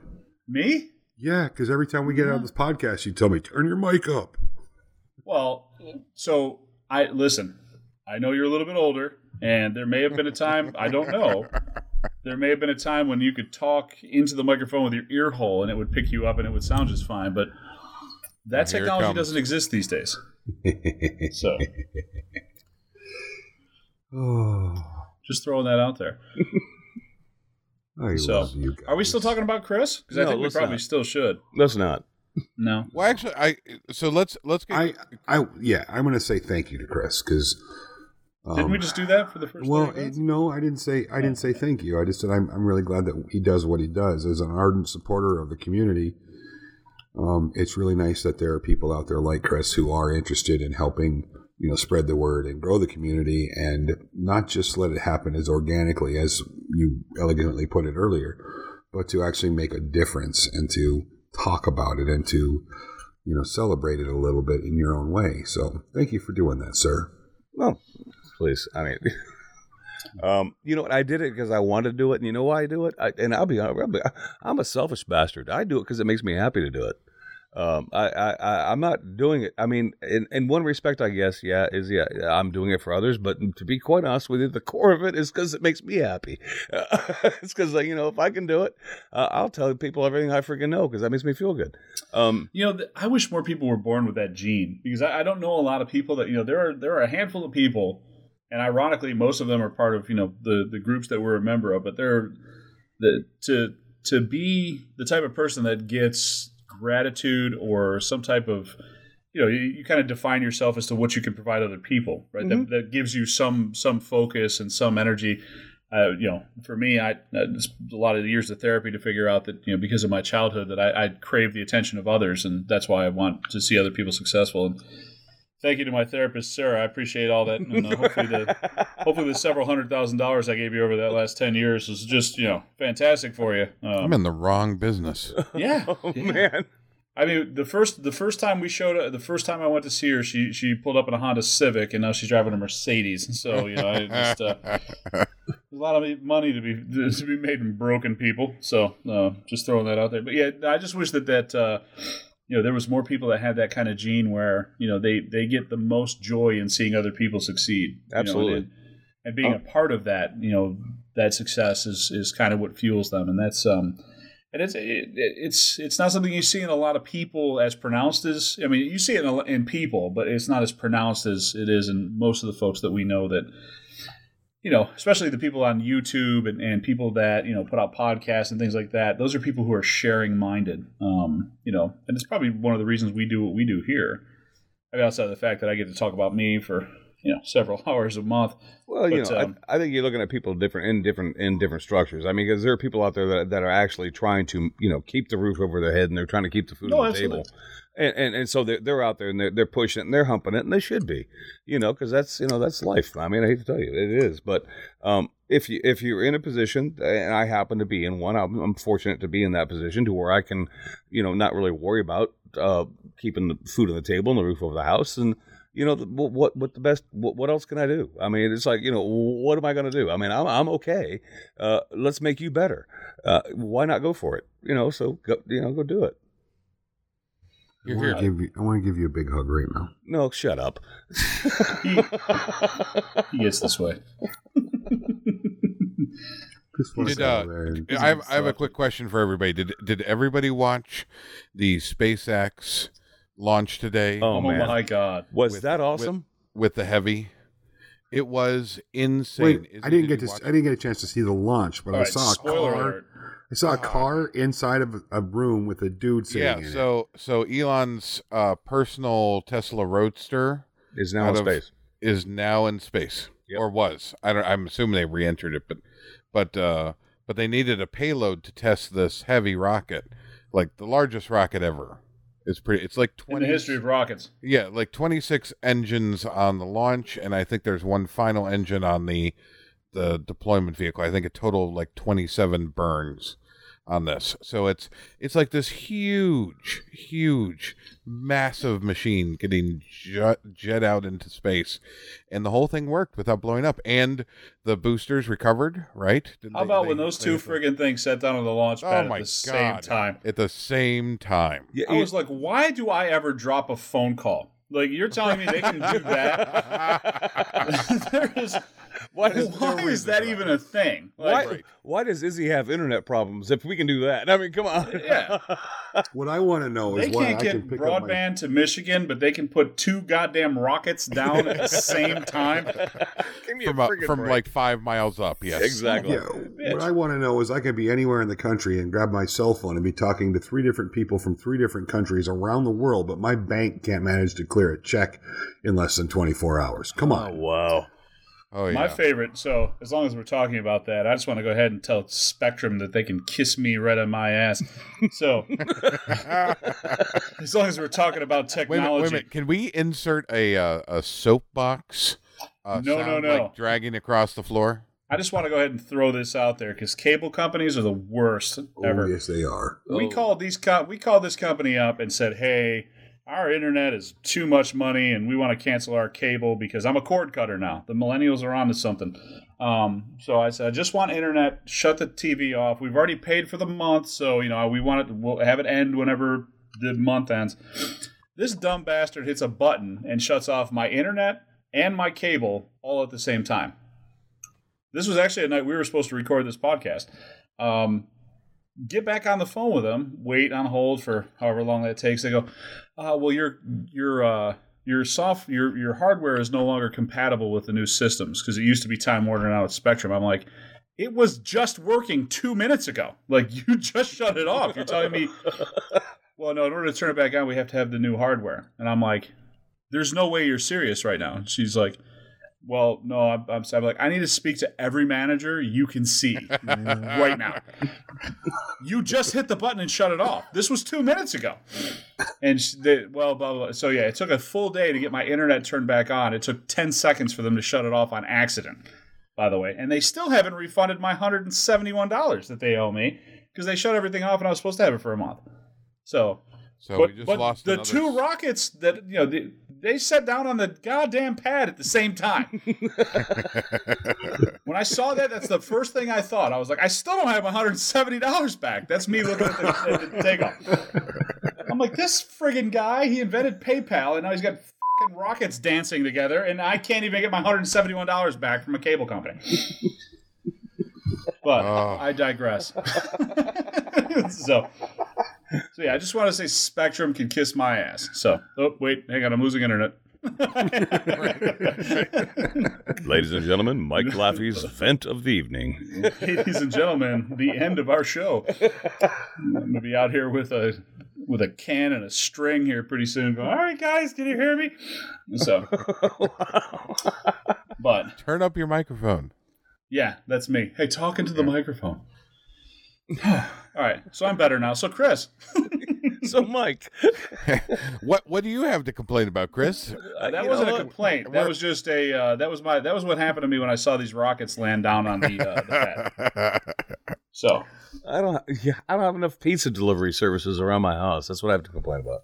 Me?
yeah, because every time we get out of mm-hmm. this podcast, you tell me turn your mic up.
Well, so I listen. I know you're a little bit older, and there may have been a time I don't know. There may have been a time when you could talk into the microphone with your ear hole, and it would pick you up, and it would sound just fine. But that
Here
technology doesn't exist these days. So
oh,
just throwing that out there.
I
So,
love you guys.
Are we still talking about Chris? Because I think we probably
not.
still should.
Let's not.
No.
Well, actually, I so let's let's get.
I, I, yeah, I'm going to say thank you to Chris because.
Didn't we just do that for the first?
Um, Well, it- no, I didn't say I didn't say thank you. I just said I'm I'm really glad that he does what he does as an ardent supporter of the community. Um, it's really nice that there are people out there like Chris who are interested in helping you know spread the word and grow the community and not just let it happen as organically as you elegantly put it earlier, but to actually make a difference and to talk about it and to you know celebrate it a little bit in your own way. So thank you for doing that, sir.
Well, please. I mean, um, you know? I did it because I wanted to do it, and you know why I do it? I, and I'll be, be, I'm a selfish bastard. I do it because it makes me happy to do it. Um, I, I, I'm not doing it. I mean, in, in one respect, I guess, yeah, is yeah, I'm doing it for others. But to be quite honest with you, the core of it is because it makes me happy. it's because, you know, if I can do it, uh, I'll tell people everything I freaking know because that makes me feel good. Um,
You know, th- I wish more people were born with that gene because I, I don't know a lot of people that you know. There are there are a handful of people, and ironically, most of them are part of you know the the groups that we're a member of. But they're the to to be the type of person that gets gratitude or some type of you know you, you kind of define yourself as to what you can provide other people, right? That, that gives you some some focus and some energy. Uh, you know, for me, I it's a lot of years of therapy to figure out that you know because of my childhood that I, I crave the attention of others, and that's why I want to see other people successful. And thank you to my therapist, Sarah. I appreciate all that. And uh, hopefully, the hopefully the several hundred thousand dollars I gave you over that last ten years was just you know fantastic for you. Um,
I'm in the wrong business.
yeah,
oh,
yeah.
man.
I mean, the first the first time we showed the first time I went to see her, she she pulled up in a Honda Civic, and now she's driving a Mercedes. And so you know, I just uh, there's a lot of money to be to be made in broken people. So uh, just throwing that out there. But yeah, I just wish that that uh, you know there was more people that had that kind of gene where you know they they get the most joy in seeing other people succeed. you know,
Absolutely.
and, and being a part of that, you know, that success is is kind of what fuels them, and that's um. And it's it, it's it's not something you see in a lot of people as pronounced as I mean you see it in, in people, but it's not as pronounced as it is in most of the folks that we know that you know, especially the people on YouTube and, and people that you know put out podcasts and things like that. Those are people who are sharing minded, um, you know, and it's probably one of the reasons we do what we do here. I mean, outside of the fact that I get to talk about me for you know several hours a month.
Well, you know,
um,
I, I think you're looking at people different in different in different structures. I mean, because there are people out there that, that are actually trying to, you know, keep the roof over their head and they're trying to keep the food
No,
on the
absolutely.
table. And, and and so they're, they're out there and they're, they're pushing it and they're humping it and they should be, you know, because that's you know that's life. I mean, I hate to tell you, it is. But um, if you if you're in a position, and I happen to be in one, I'm, I'm fortunate to be in that position to where I can, you know, not really worry about uh, keeping the food on the table and the roof over the house and you know, what what the best? What, what else can I do? I mean, it's like you know, what am I going to do? I mean, I'm I'm okay. Uh, let's make you better. Uh, why not go for it? You know, so go, you know, go do it.
I
You're
want
here.
to give you. I want to give you a big hug right now.
No, shut up.
He gets this way.
Did, uh, I have, I have a quick question for everybody. Did did everybody watch the SpaceX launch today
Oh,
Oh,
man,
my god!
was
With-
that awesome?
with the heavy? It was insane.
Wait,
Izzy,
I didn't
did
get to I didn't get a chance to see the launch, but
All
I
right,
saw a car.
alert.
I saw a car inside of a room with a dude sitting
Yeah,
in it.
so so Elon's uh, personal Tesla Roadster
Is now in
of-
space.
is now in space
Yep.
or was. I don't. I'm assuming they re-entered it, but but uh, but they needed a payload to test this heavy rocket, like the largest rocket ever. It's pretty. It's like
In
twenty.
the history of rockets.
Yeah, like 26 engines on the launch, and I think there's one final engine on the the deployment vehicle. I think a total of like 27 burns on this. So it's it's like this huge, huge, massive machine getting jet, jet out into space, and the whole thing worked without blowing up, and the boosters recovered. Right? Didn't
How
they-
about
they-
when those
they
two
hit
friggin' things sat down on the launch oh pad
Oh my
at the same time?
at the same time?
Yeah,
I was like, why do I ever drop a phone call? Like you're telling me they can do that? there is.
Why
Why
does,
is that even a thing? Like,
why, why does Izzy have internet problems if we can do that? I mean, come on.
Yeah.
what I want to know
They
is why
can't
I
get
can pick up my.
broadband to Michigan, but they can put two goddamn rockets down at the same time.
Give me
From
a
uh, from
break.
like five miles up. Yes,
exactly.
Yeah,
bitch.
what I want to know is I could be anywhere in the country and grab my cell phone and be talking to three different people from three different countries around the world, but my bank can't manage to clear a check in less than 24 hours. Come on.
Oh
on.
wow.
Oh yeah.
My favorite. So, as long as we're talking about that, I just want to go ahead and tell Spectrum that they can kiss me right on my ass. So, as long as we're talking about
Wait a minute,
technology,
wait a minute. Can we insert a uh, a soapbox? Uh,
No, no,
sound,
no.
Like dragging across the floor.
I just want to go ahead and throw this out there because cable companies are the worst
Oh,
ever.
yes, they are.
We called these co- we called this company up and said, "Hey, our internet is too much money, and we want to cancel our cable because I'm a cord cutter now. The millennials are onto something." Um, so I said, "I just want internet. Shut the TV off. We've already paid for the month, so you know we want it. We'll have it end whenever the month ends." This dumb bastard hits a button and shuts off my internet and my cable all at the same time. This was actually a night we were supposed to record this podcast. Um, get back on the phone with them, wait on hold for however long that takes. They go, uh, well, your your uh, your soft your your hardware is no longer compatible with the new systems because it used to be Time Warner now it's Spectrum. I'm like, it was just working two minutes ago. Like you just shut it off. You're telling me, well, no, in order to turn it back on, we have to have the new hardware. And I'm like, there's no way you're serious right now. And she's like. Well, no, I'm, I'm, like, I need to speak to every manager you can see right now. You just hit the button and shut it off. This was two minutes ago. And they, well, blah, blah, blah. So yeah, it took a full day to get my internet turned back on. It took 10 seconds for them to shut it off on accident, by the way. And they still haven't refunded my $171 that they owe me because they shut everything off and I was supposed to have it for a month. So,
So
but,
we just
but
lost
the
another
two rockets that, you know, they, they sat down on the goddamn pad at the same time. When I saw that, that's the first thing I thought. I was like, I still don't have $170 back. That's me looking at the, at the takeoff. I'm like, this friggin' guy, he invented PayPal, and now he's got fucking rockets dancing together, and I can't even get my $171 back from a cable company. But
Oh.
I digress. so, so yeah, I just want to say Spectrum can kiss my ass. So, oh wait, hang on, I'm losing internet.
Ladies and gentlemen, Mike Laffey's vent of the evening.
Ladies and gentlemen, the end of our show. I'm gonna be out here with a with a can and a string here pretty soon. Going, all right, guys, can you hear me? So, but
Turn up your microphone.
Yeah, that's me. Hey, talking to the microphone. all right, so I'm better now. So, Chris,
so, Mike,
what what do you have to complain about, Chris?
uh, that
you
wasn't
know,
a complaint. That was just a uh, that was my that was what happened to me when I saw these rockets land down on the, uh, the pad. So,
I don't. Yeah, I don't have enough pizza delivery services around my house. That's what I have to complain about.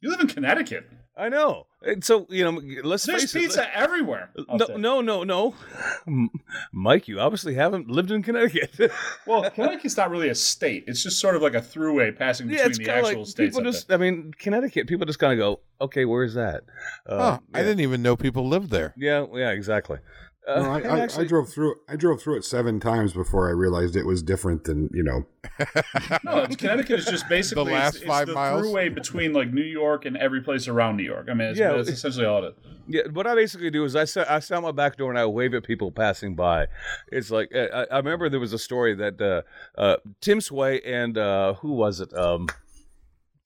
you live in Connecticut.
I know. And so you know, let's
There's
face it.
pizza everywhere. out
No, no, no, no, Mike. You obviously haven't lived in Connecticut.
Well, Connecticut's not really a state. It's just sort of like a throughway passing
yeah,
between
it's
the actual
like
states.
people
up
just. I mean, Connecticut. People just kind of go, "Okay, where's that?" Uh,
Huh, I didn't even know people lived there.
Yeah, yeah, exactly. Uh,
No, I, I,
actually-
I drove through. I drove through it seven times before I realized it was different than you know
No, Connecticut is just basically
The last
it's,
five
it's the
miles?
throughway between like New York and every place around New York. I mean, it's,
Yeah,
that's essentially all it is.
Yeah, what I basically do is I sit, I sit out my back door and I wave at people passing by. It's like I, I remember there was a story that uh, uh, Tim Sway and uh, who was it? Um,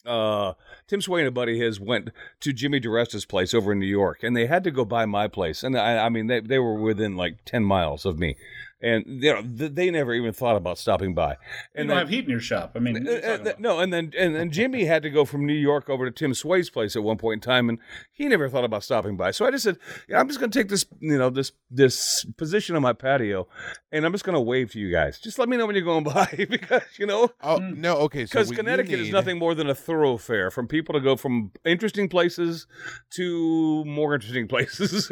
uh, Tim Sway and a buddy his went to Jimmy DiResta's place over in New York, and they had to go by my place. And I, I mean, they they were within like ten miles of me, and you know th- they never even thought about stopping by.
You
And
don't
then-
have heat in your shop. I mean, what are you
uh, uh,
about?
no, and then and then Jimmy had to go from New York over to Tim Sway's place at one point in time, and he never thought about stopping by. So I just said, yeah, I'm just going to take this, you know, this this position on my patio, and I'm just going to wave to you guys. Just let me know when you're going by, because you know,
Oh no, okay.
Because
what you
Connecticut is nothing more than a thoroughfare from people to go from interesting places to more interesting places.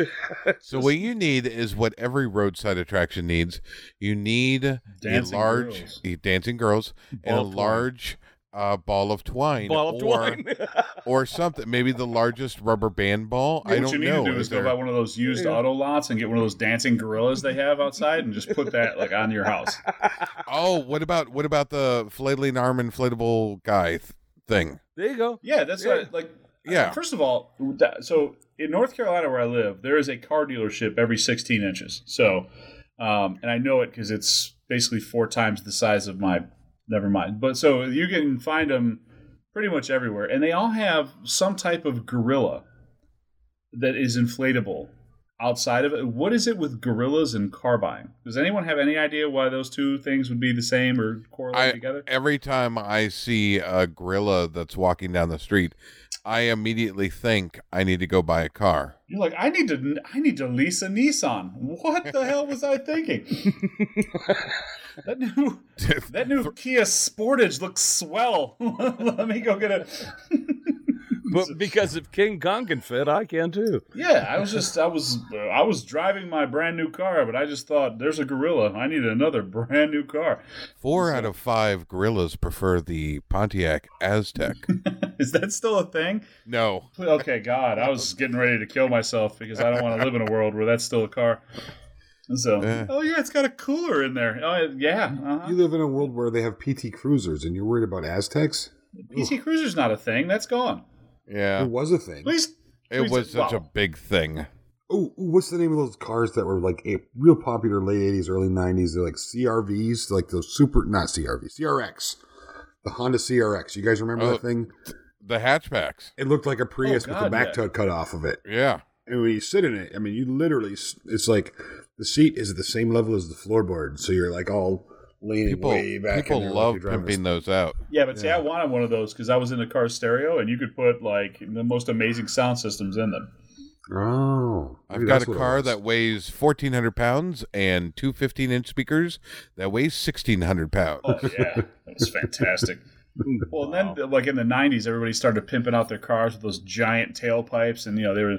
So what you need is what every roadside attraction needs. You need
Dancing
a large
girls.
dancing girls and a
twine.
large uh, ball of twine,
Ball of
or,
twine.
or something. Maybe the largest rubber band ball. I don't know.
What you need
know.
to do is
Is
go
there-
buy one of those used
Yeah.
auto lots and get one of those dancing gorillas they have outside and just put that like on your house.
oh, what about what about the flailing arm inflatable guy th- thing?
there you go.
Yeah, that's
Yeah.
What, like.
Yeah.
First of all, so in North Carolina where I live, there is a car dealership every 16 inches. So, um, and I know it because it's basically four times the size of my. Never mind. But so you can find them pretty much everywhere, and they all have some type of gorilla that is inflatable outside of it. What is it with gorillas and car buying? Does anyone have any idea why those two things would be the same or correlate
I,
together?
every time I see a gorilla that's walking down the street, I immediately think I need to go buy a car.
You're like, I need to, I need to lease a Nissan. What the hell was I thinking? that new, that new Kia Sportage looks swell. Let me go get it.
But because if King Kong can fit, I can too.
Yeah, I was just, I was, uh, I was driving my brand new car, but I just thought, there's a gorilla. I need another brand new car.
Four out of five gorillas prefer the Pontiac Aztek.
Is that still a thing?
no,
Okay, God, I was getting ready to kill myself because I don't want to live in a world where that's still a car. So,
Yeah.
oh yeah, it's got a cooler in there. Oh yeah, uh-huh.
You live in a world where they have PT Cruisers, and you're worried about Azteks.
PC Cruiser's not a thing. That's gone.
Yeah,
It was a thing.
At least
it was such a big thing.
Oh, what's the name of those cars that were like a real popular late '80s, early '90s? They're like CRVs, like those super, not CRV, CRX, the Honda CRX. You guys remember
Oh.
that thing?
The hatchbacks.
It looked like a Prius oh, with the
God,
back
yeah.
tut cut off of it.
Yeah,
And when you sit in it, I mean, you literally, it's like the seat is at the same level as the floorboard, so you're like all leaning
people
way back.
people
in there
love pimping those out.
Yeah, but see, I wanted one of those because I was in a car stereo, and you could put like the most amazing sound systems in them.
Oh,
I've
maybe
got a car that weighs fourteen hundred pounds and two 15 inch speakers that weighs sixteen hundred pounds.
Oh yeah, that was fantastic. Well, and then like in the '90s, everybody started pimping out their cars with those giant tailpipes, and you know they were,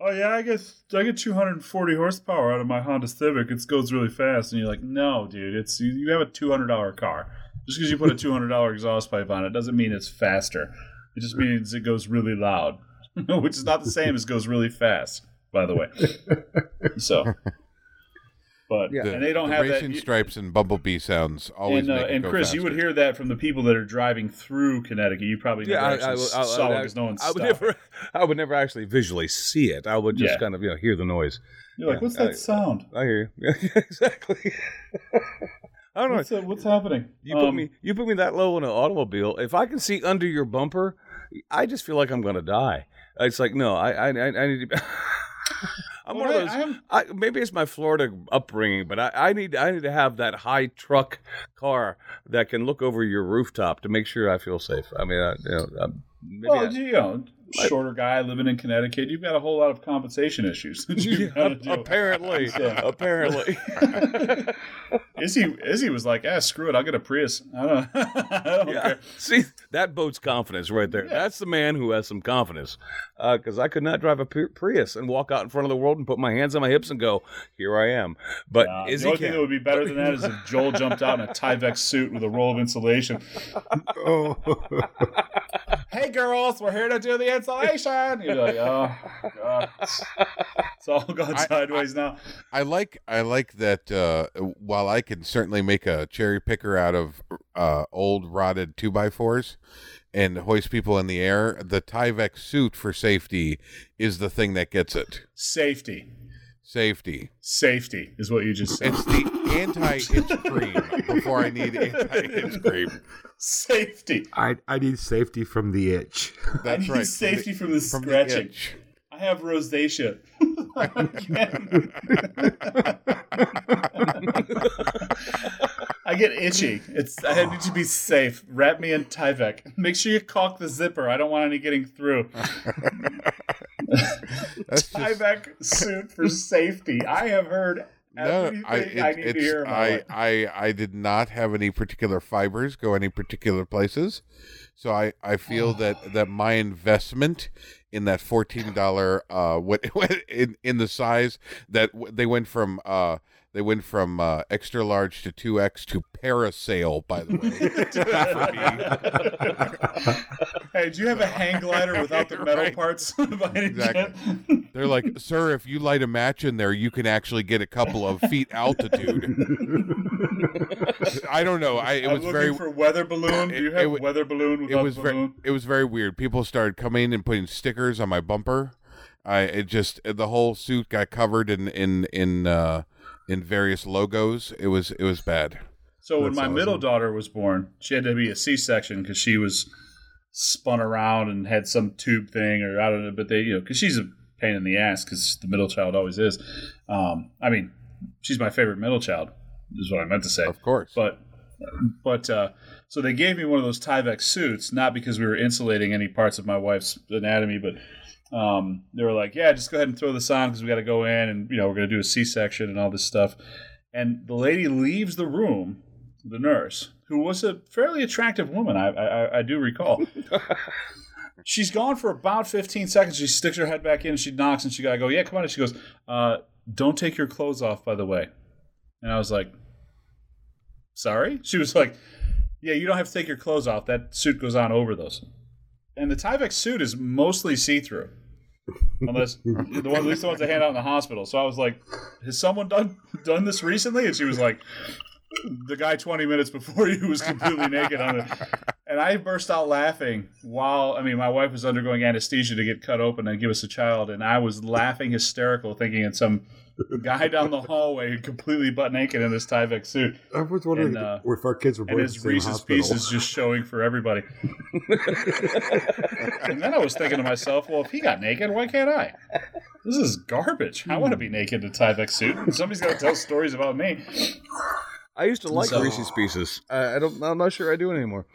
oh yeah, I guess I get 240 horsepower out of my Honda Civic. It goes really fast, and you're like, no, dude, it's you- you have a 200 dollar car. Just because you put a 200 dollar exhaust pipe on it doesn't mean it's faster. It just means it goes really loud, which is not the same as goes really fast, by the way. So, but
Yeah.
and they don't
the
have that.
racing
you-
stripes and bumblebee sounds always
and, uh,
make
and
go
Chris, you would hear that from the people that are driving through Connecticut. You probably
Yeah,
never
I,
actually
I, would- I,
saw
I,
it because no one
I would
stopped.
never, I would never actually visually see it. I would just
Yeah.
kind of, you know, hear the noise.
You're like, what's that
I-
sound?
I hear you. exactly. I don't know.
What's, uh, what's happening?
You put
Um,
me, you put me that low in an automobile. If I can see under your bumper, I just feel like I'm going to die. It's like no, I, I, I I need to. I'm
Well,
one of those.
I
I, maybe it's my Florida upbringing, but I, I need I need to have that high truck car that can look over your rooftop to make sure I feel safe. I mean, I, you know, maybe
well, you know, shorter guy living in Connecticut, you've got a whole lot of compensation issues. that you've gotta do.
apparently,
Yeah.
apparently.
Izzy, Izzy was like, "Ah, screw it, I'll get a Prius. I don't, I don't
Yeah.
care."
See, that boats confidence right there. That's the man who has some confidence. Because I could not drive a Prius and walk out in front of the world and put my hands on my hips and go, "Here I am." But
Uh,
is
the
he
only thing that would be better than that is if Joel jumped out in a Tyvek suit with a roll of insulation.
Oh,
Hey, girls, we're here to do the insulation. You're like, oh god, it's all gone
I-
sideways now.
I like I like that. Uh, while I can certainly make a cherry picker out of uh, old rotted two by fours and hoist people in the air. The Tyvek suit for safety is the thing that gets it.
Safety.
Safety.
Safety is what you just said.
It's the anti-itch cream before I need anti-itch cream.
Safety.
I I need safety from the itch.
I
That's
need
right.
safety from the
From the
scratching.
itch.
I have rosacea. I get itchy. It's I need to be safe. Wrap me in Tyvek. Make sure you caulk the zipper. I don't want any getting through.
That's just,
suit for safety. I have heard
no,
everything
I,
I, need to hear
I,
it.
I, I did not have any particular fibers go any particular places, so I, I feel that that my investment in that fourteen dollar uh what in in the size that w- they went from uh they went from uh, extra large to two X to parasail. By the way,
hey, do you have a hang glider without the metal
Right.
parts?
Exactly. they're like, sir, if you light a match in there, you can actually get a couple of feet altitude. I don't know. I it
I'm
was
looking
very
for weather balloon. Do
It-
you
it
have
wa-
weather balloon
it was
balloon?
very it was very weird. People started coming and putting stickers on my bumper. I it just the whole suit got covered in in in uh in various logos. It was it was bad.
So when
That's
my
awesome.
middle daughter was born, she had to be a C-section because she was spun around and had some tube thing, or I don't know. But they, you know, because she's a pain in the ass, because the middle child always is. Um, I mean, she's my favorite middle child, is what I meant to say.
Of course.
But, but uh, so they gave me one of those Tyvek suits, not because we were insulating any parts of my wife's anatomy, but um, they were like, "Yeah, just go ahead and throw this on because we got to go in, and you know, we're going to do a C-section and all this stuff." And the lady leaves the room, the nurse, who was a fairly attractive woman, I I, I do recall. She's gone for about 15 seconds. She sticks her head back in, she knocks, and she got to go, Yeah, come on. And she goes, uh, Don't take your clothes off, by the way. And I was like, Sorry? She was like, Yeah, you don't have to take your clothes off. That suit goes on over those. And the Tyvek suit is mostly see through. Unless the one, at least the ones they hand out in the hospital. So I was like, "Has someone done done this recently?" And she was like, "The guy 20 minutes before you was completely naked on it." And I burst out laughing while I mean, my wife was undergoing anesthesia to get cut open and give us a child, and I was laughing hysterical, thinking it's some guy down the hallway completely butt naked in this Tyvek suit,
I was wondering
And, uh,
if our kids were
and
born in the
his
same
Reese's. Pieces just showing for everybody. and then I was thinking to myself, well, if he got naked, why can't I? This is garbage. I want to be naked in a Tyvek suit. Somebody's got to tell stories about me.
I used to like
So-
Reese's Pieces. I, I don't. I'm not sure I do anymore.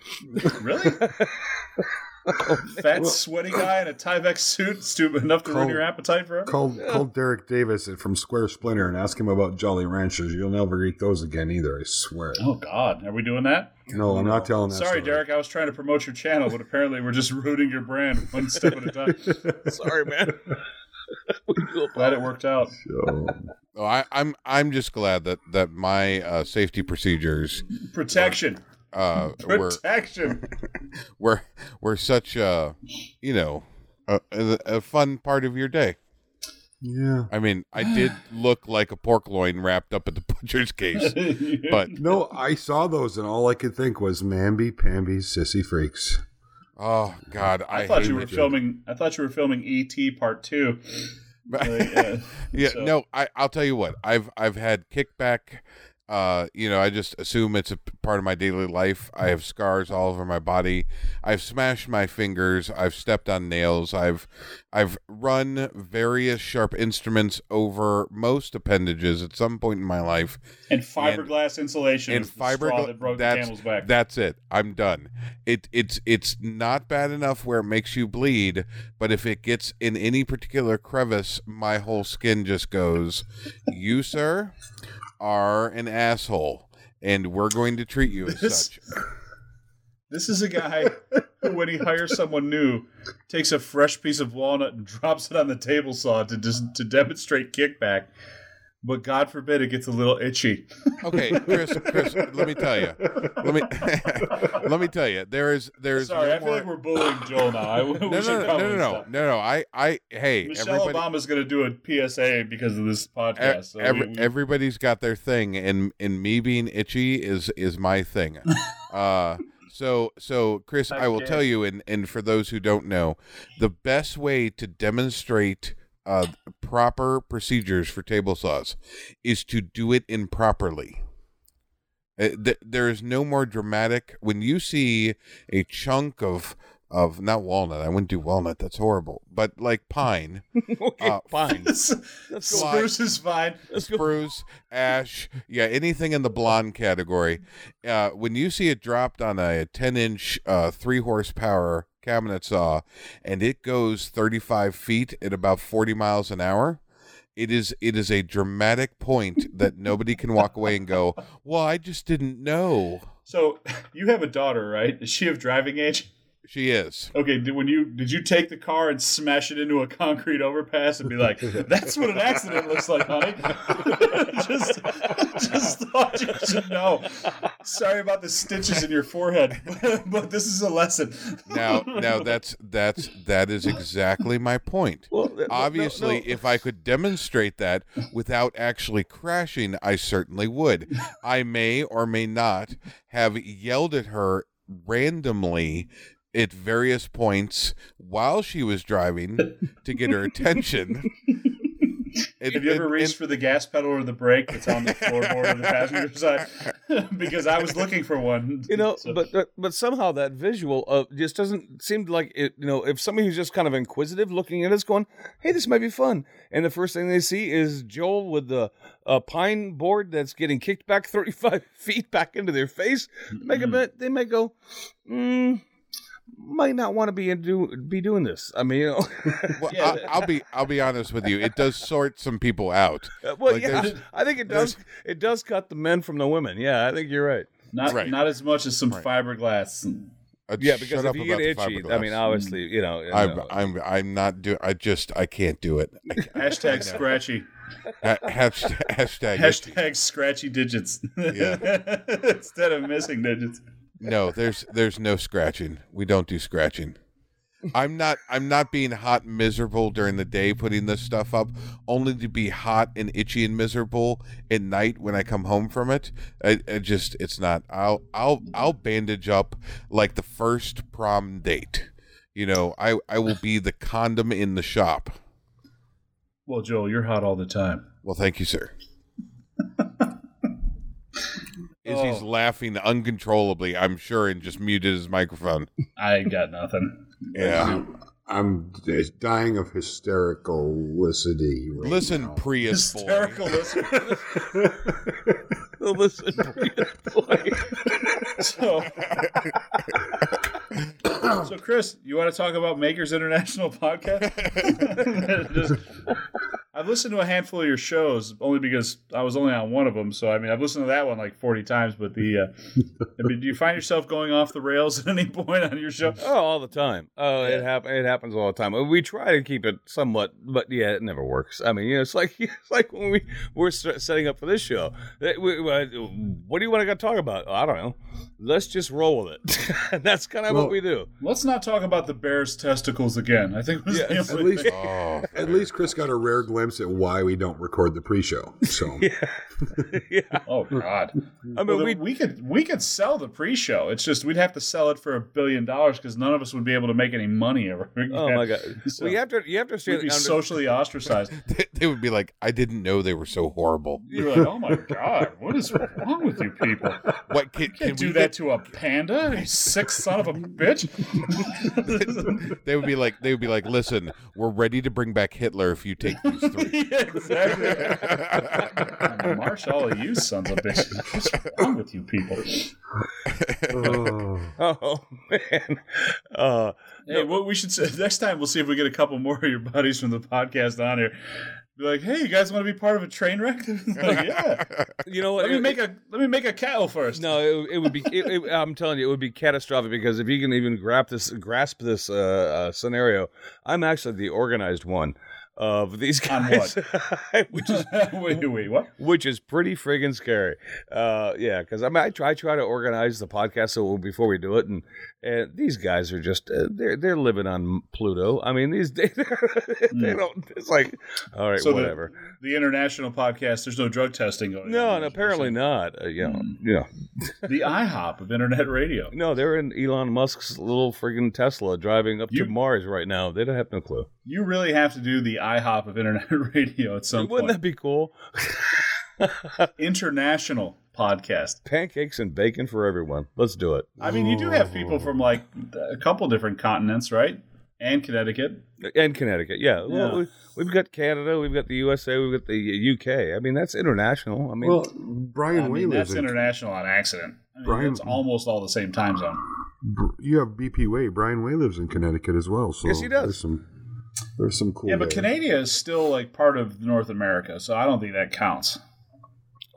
Really? Fat, sweaty guy in a Tyvek suit, stupid enough to ruin your appetite for
Call, call Derek Davis from Square Splinter and ask him about Jolly Ranchers. You'll never eat those again either, I swear.
Oh, God. Are we doing that?
No, I'm not telling that
Sorry,
story.
Derek. I was trying to promote your channel, but apparently we're just ruining your brand one step at a time.
Sorry, man. We do
Glad it worked out.
So,
Oh, I, I'm I'm just glad that that my uh, safety procedures
Protection.
Uh,
protection.
We're, we're, we're such a you know a, a, a fun part of your day.
yeah.
I mean, I did look like a pork loin wrapped up at the butcher's case, but
No, I saw those and all I could think was Mamby Pamby Sissy Freaks.
oh god, I,
I, thought you were
hated
filming. I thought you were filming ET Part Two. Like, uh,
yeah,
So-
no, I I'll tell you what. I've I've had kickback. Uh, you know, I just assume it's a part of my daily life. I have scars all over my body. I've smashed my fingers. I've stepped on nails. I've I've run various sharp instruments over most appendages at some point in my life.
and fiberglass insulation.
and
the straw
fiberglass
that broke the
that's
camel's back.
that's it i'm done it it's it's not bad enough where it makes you bleed but if it gets in any particular crevice my whole skin just goes you sir are an asshole and we're going to treat you as
This-
such
This is a guy who, when he hires someone new, takes a fresh piece of walnut and drops it on the table saw to just to demonstrate kickback. But God forbid it gets a little itchy.
okay chris chris let me tell you let me let me tell you there is there's
Sorry,
no
I feel
more-
like we're bullying Joel now. I,
no, no, no, no, no, no, no, no. I, I, hey,
Michelle
everybody,
Obama's going to do a PSA because of this podcast. So
every-
we- we-
everybody's got their thing, and and me being itchy is is my thing. Uh, so so Chris, I will
Okay.
tell you, and and for those who don't know, the best way to demonstrate uh, proper procedures for table saws is to do it improperly. Uh, th- there is no more dramatic when you see a chunk of of not walnut. I wouldn't do walnut. That's horrible. But like pine,
okay,
Uh,
fine. Let's go.
Spruce is fine.
Let's go.
spruce, ash, yeah, anything in the blonde category. Uh, when you see it dropped on a 10 inch, uh, three horsepower cabinet saw and it goes 35 feet at about 40 miles an hour, it is it is a dramatic point that nobody can walk away and go, "Well, I just didn't know."
So you have a daughter, right? Is she of driving age?
She is.
Okay, did, when you did you take the car and smash it into a concrete overpass and be like, "That's what an accident looks like, honey"? just, just thought you should know. Sorry about the stitches in your forehead, but this is a lesson.
Now, now that's that's that is exactly my point.
Well, th- no,
Obviously,
no.
if I could demonstrate that without actually crashing, I certainly would. I may or may not have yelled at her randomly at various points while she was driving to get her attention. And-
Have you ever
and-
reached for the gas pedal or the brake that's on the floorboard of the passenger side? because I was looking for one.
you know,
So-
but but- but somehow that visual uh, just doesn't seem like it. You know, if somebody who's just kind of inquisitive looking at us, going, "Hey, this might be fun," and the first thing they see is Joel with the uh, pine board that's getting kicked back thirty five feet back into their face, they make a bit. They may go, mm, might not want to be into be doing this. I mean, you know,
well,
Yeah.
I'll, I'll be I'll be honest with you. It does sort some people out.
Uh, well,
Like,
yeah, I think it does. It does cut the men from the women. Yeah, I think you're right.
not
Right.
not as much as some
Right.
fiberglass.
Uh,
Yeah, because if you get itchy, I mean, obviously, you know, you
I'm
know.
I'm I'm not do. I just I can't do it. Can't-
Hashtag scratchy.
Ha- hashtag hashtag, itchy.
Hashtag scratchy digits.
Yeah.
Instead of missing digits.
No, there's there's no scratching. We don't do scratching. I'm not I'm not being hot and miserable during the day putting this stuff up, only to be hot and itchy and miserable at night when I come home from it. I, I just it's not. I'll I'll I'll bandage up like the first prom date. You know, I I will be the condom in the shop.
Well, Joel, you're hot all the time.
Well, thank you, sir. Izzy's
Oh.
laughing uncontrollably, I'm sure, and just muted his microphone.
I ain't got nothing.
Yeah.
I'm dying of hystericality. Right
Listen,
now.
Prius boy.
Hysterical listener.
Listen, boy.
So, so Chris, you want to talk about Makers International podcast? Just- I've listened to a handful of your shows only because I was only on one of them. So I mean, I've listened to that one like forty times. But the, uh, I mean, do you find yourself going off the rails at any point on your show?
Oh, all the time. Oh, it
Yeah.
hap- It happens all the time. We try to keep it somewhat, but yeah, it never works. I mean, you know, it's like it's like when we we're setting up for this show. Eh, we- we- What do you want to talk about? I don't know. Let's just roll with it. That's kind of
Well-
what we do.
Let's not talk about the bear's testicles again. I think was
Yeah,
the
at
least-
Oh,
At least Chris got a rare glimpse at why we don't record the pre-show. So
yeah.
Oh God!
I mean,
Well, the-
we
we could we could sell the pre-show. It's just we'd have to sell it for a billion dollars because none of us would be able to make any money ever. Again.
Oh my god!
So,
well, you have to you have to
we'd be
under-
socially ostracized.
they, they would be like, I didn't know they were so horrible.
You're like, oh my god, what is wrong with you people?
What can,
Can't
can
do
we
that to a panda, you sick son of a bitch.
they would be like, they would be like, listen, we're ready to bring back Hitler if you take these three.
yeah, exactly. Marsh all of you sons of bitches. What's wrong with you people?
Oh.
Oh man. Uh,
Hey, what we should say next time we'll see if we get a couple more of your buddies from the podcast on here. Be like, hey, you guys want to be part of a train wreck? like, yeah.
you know what?
Let me make a let me make a cattle first.
No, it, it would be. It, it, I'm telling you, it would be catastrophic because if you can even grasp this, grasp this uh, uh, scenario, I'm actually the organized one of these guys, which is
wait, wait, what?
which is pretty friggin' scary. Uh, yeah, because I mean, I try, I try to organize the podcast so before we do it, and and these guys are just uh, they're they're living on Pluto. I mean, these they they
Mm.
don't. It's like all right,
So
whatever.
The international podcast. There's no drug testing going
No,
on.
and apparently not. Uh, you know,
Mm.
know,
the IHOP of internet radio.
No, they're in Elon Musk's little friggin' Tesla driving up
You-
to Mars right now. They don't have no clue.
You really have to do the IHOP of internet radio at some point.
Wouldn't that be cool?
International podcast.
Pancakes and bacon for everyone. Let's do it.
I mean, you do have people from like a couple different continents, right? And Connecticut.
And Connecticut, yeah.
Yeah.
Well, we, we've got Canada, we've got the USA, we've got the UK. I mean, that's international. I mean,
Well, Brian
I
Way
mean,
lives
that's
in.
international on accident. I mean,
Brian-
it's almost all the same time zone.
You have BP Way. Brian Way lives in Connecticut as well. So
Yes, he does.
There's some. There's some cool.
Yeah, but
there.
Canada is still like part of North America, so I don't think that counts.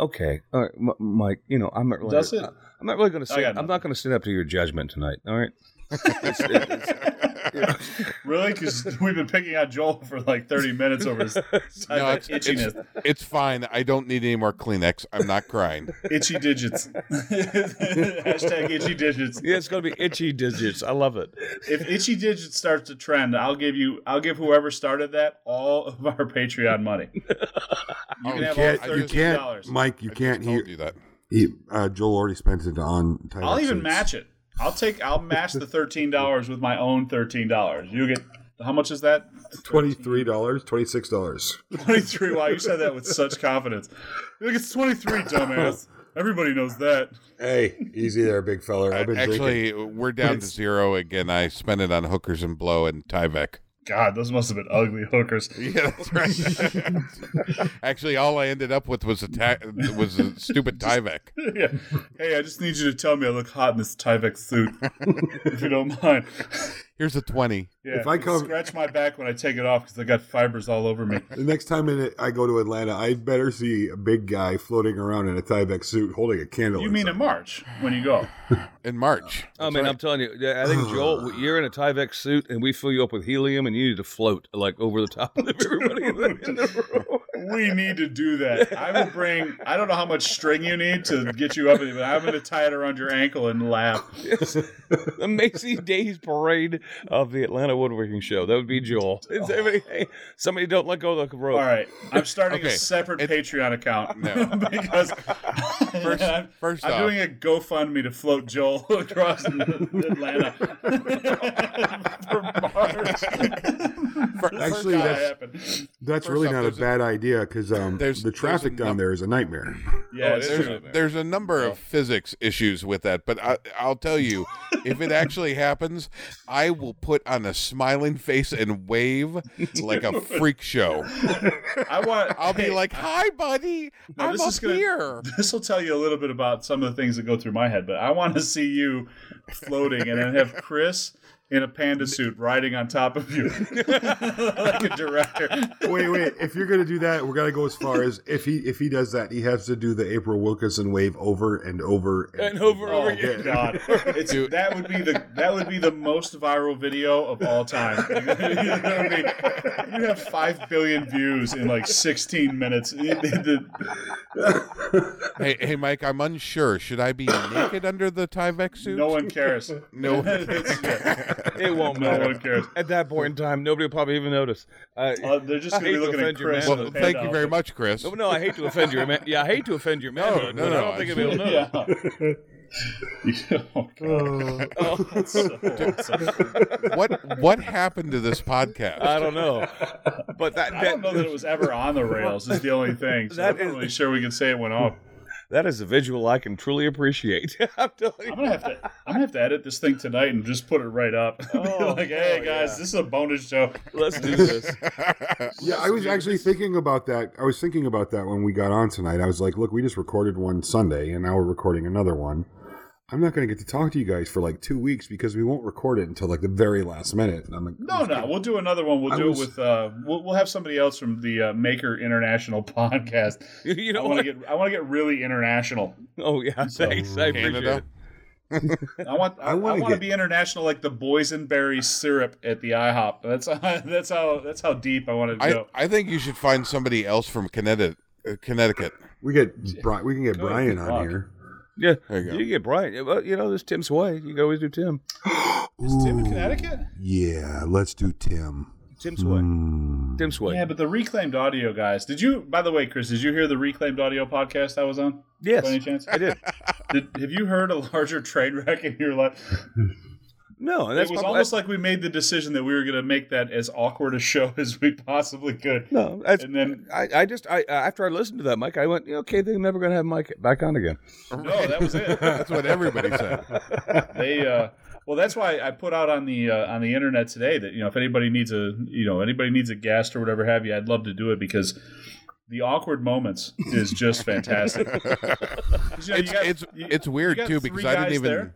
okay, all right, M- Mike. You know, I'm not really.
Does it?
I'm not really going to
I
say.
got
I'm not going to stand up to your judgment tonight. All right. It's- it's-
Really? Because we've been picking on Joel for like 30 minutes over his
No, it's, it's,
itchiness.
it's fine. I don't need any more Kleenex. I'm not crying.
Itchy digits. Hashtag itchy digits.
yeah, it's going to be itchy digits. I love it.
If itchy digits starts to trend, I'll give you, I'll give whoever started that all of our Patreon money. You can
You
have
can't.
all
You
$13.
can't, Mike. You
I
can't.
just
He,
told you that.
he, uh, Joel already spent it on. Tyvek
I'll even match it. I'll take, I'll match the thirteen dollars with my own thirteen dollars. You get how much is that?
Twenty-three dollars, twenty-six dollars.
Twenty three. Wow, you said that with such confidence. You're like it's twenty three, dumbass. Everybody knows that.
Hey, easy there, big fella. I've been drinking.
Actually, we're down to zero again. I spent it on hookers and blow and Tyvek.
God, those must have been ugly hookers.
Yeah, that's right. Actually, all I ended up with was a ta- was a stupid Tyvek.
yeah. Hey, I just need you to tell me I look hot in this Tyvek suit, if you don't mind.
Here's a twenty.
Yeah.
If I come-
scratch my back when I take it off because I got fibers all over me.
The next time in it, I go to Atlanta, I'd better see a big guy floating around in a Tyvek suit holding a candle.
You
or
mean in. March when you go?
in March.
Oh, I mean, I'm telling you, I think Joel, you're in a Tyvek suit, and we fill you up with helium, and you need to float like over the top of everybody in the, in the room.
We need to do that. I will bring. I don't know how much string you need to get you up, but I'm going to tie it around your ankle and laugh.
the Macy Days Parade of the Atlanta Woodworking Show. That would be Joel. It's everybody, hey, somebody don't let go of the rope.
All right, I'm starting a separate
it-
Patreon account
No.
because
First-
I'm,
first
I'm
off-
doing a GoFundMe to float Joel across Atlanta for March.
For-
Actually,
Gotta
that's- That's
First
really
off,
not a
there's a-
bad idea because um,
there's-
the traffic down
num-
there is a nightmare.
Yeah,
Oh,
it's
it is
true.
There's a number of physics issues with that, but I, I'll tell you, if it actually happens, I will put on a smiling face and wave like a freak show.
I want.
I'll be like, "Hi, buddy,
Now,
I'm
this
up
gonna-
here."
This will tell you a little bit about some of the things that go through my head, but I want to see you floating and then have Chris in a panda suit riding on top of you like a director.
wait, wait. If you're gonna do that, we're gonna go as far as if he if he does that, he has to do the April Wilkerson wave over and over
And over and
Oh
over again.
God! It's, that would be the that would be the most viral video of all time. you have five billion views in like sixteen minutes.
Hey, hey, Mike, I'm unsure. Should I be naked under the Tyvek suit?
no one cares.
No.
It's- yeah.
It won't
No
matter.
one cares.
At that point in time, nobody will probably even notice. Uh,
Uh, they're just gonna be looking at
offend
Chris.
Well, thank you very much, Chris.
no, no, I hate to offend your man. Yeah, I hate to offend your man.
No, no,
but I
no,
don't think anybody will know.
Yeah. oh, God.
Oh,
That's so.
What what happened to this podcast?
I don't know, but that,
I don't know that it was ever on the rails. Is the only thing. So
That
I'm not
is-
really sure we can say it went off.
That is a visual I can truly appreciate. I'm telling.
I'm gonna have to. I'm gonna have to edit this thing tonight and just put it right up. Be
Oh,
like, hey
hell
guys,
yeah.
this is a bonus show.
Let's do this.
Yeah, I was actually thinking about that. I was thinking about that when we got on tonight. I was like, look, we just recorded one Sunday, and now we're recording another one. I'm not going to get to talk to you guys for like two weeks because we won't record it until like the very last minute. And I'm like,
No, no, we'll do another one. We'll
I
do
was-
it with. Uh, we'll, we'll have somebody else from the uh, Maker International podcast.
You know,
I
know
want to get. I want to get really international.
Oh yeah, thanks. I appreciate
Canada?
it.
I want. I,
I
I
wanna get-
be international, like the boysenberry syrup at the IHOP. That's that's how that's how deep I want to
I,
go.
I think you should find somebody else from Connecticut. Uh, Connecticut.
we get Bri- we can get
Good
Brian on here.
Yeah,
There you go.
you get Brian. Well, you know, there's Tim Sway. You can always do Tim.
Is Tim in Connecticut?
Yeah, let's do Tim.
Tim Sway.
Hmm.
Tim Sway.
Yeah, but the reclaimed audio guys. Did you? By the way, Chris, did you hear the reclaimed audio podcast I was on?
yes,
By any chance?
I did.
Did, have you heard a larger train wreck in your life?
No, and that's
it was
probably-
almost like we made the decision that we were going to make that as awkward a show as we possibly could.
no.
And then
I, I just I after I listened to that, Mike, I went, okay, they're never gonna have Mike back on again.
no, that was it.
That's what everybody said.
they uh well that's why i put out on the uh, on the internet today that you know if anybody needs a you know anybody needs a guest or whatever have you i'd love to do it because the awkward moments is just fantastic. you know, you got-
it's
you-
it's
you
weird
got
too because I didn't even
there.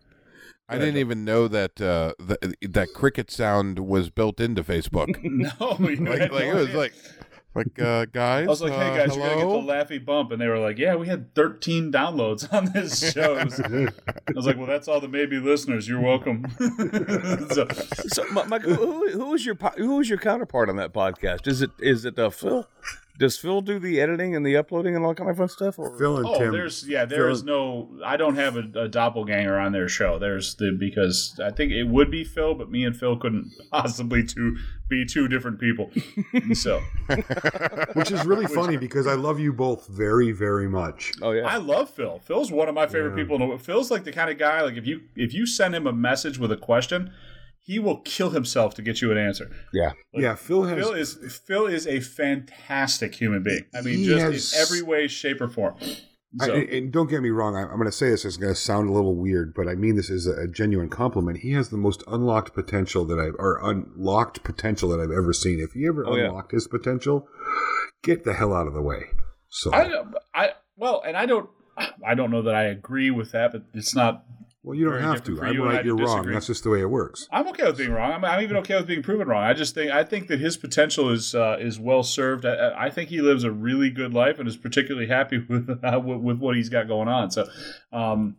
I didn't even know that uh, that that cricket sound was built into Facebook.
no
like
had
like it was like like uh, guys.
I was like, "Hey
uh,
guys, you gotta
hello?
get the laughy bump," and they were like, "Yeah, we had 13 downloads on this show." I was like, "Well, that's all the maybe listeners. You're welcome." so,
So, Mi- Mike, who, who is your who is your counterpart on that podcast? Is it is it uh, Phil? Does Phil do the editing and the uploading and all kind of fun stuff? Or?
Phil and
Oh,
Tim.
there's yeah, there
Phil-
is no. I don't have a, a doppelganger on their show. There's the because I think it would be Phil, but me and Phil couldn't possibly two be two different people. so
which is really funny because I love you both very, very much.
Oh yeah.
I love Phil. Phil's one of my favorite people. In the. Phil's like the kind of guy like if you if you send him a message with a question, he will kill himself to get you an answer.
yeah.
Yeah, Phil has.
Phil is Phil is a fantastic human being. I mean, just
has-
in every way, shape, or form.
I, and don't get me wrong, I, I'm going to say this. It's going to sound a little weird, but I mean this is a, a genuine compliment. He has the most unlocked potential that I've, or unlocked potential that I've ever seen. If he ever
Oh, yeah.
unlocked his potential, get the hell out of the way. So,
I, I well, and I don't, I don't know that I agree with that, but it's not.
Well, you don't have to. I'm right, you're wrong. That's just the way it works.
I'm okay with being wrong. I'm, I'm even okay with being proven wrong. I just think I think that his potential is uh, is well served. I, I think he lives a really good life and is particularly happy with uh, with, with what he's got going on. So, um,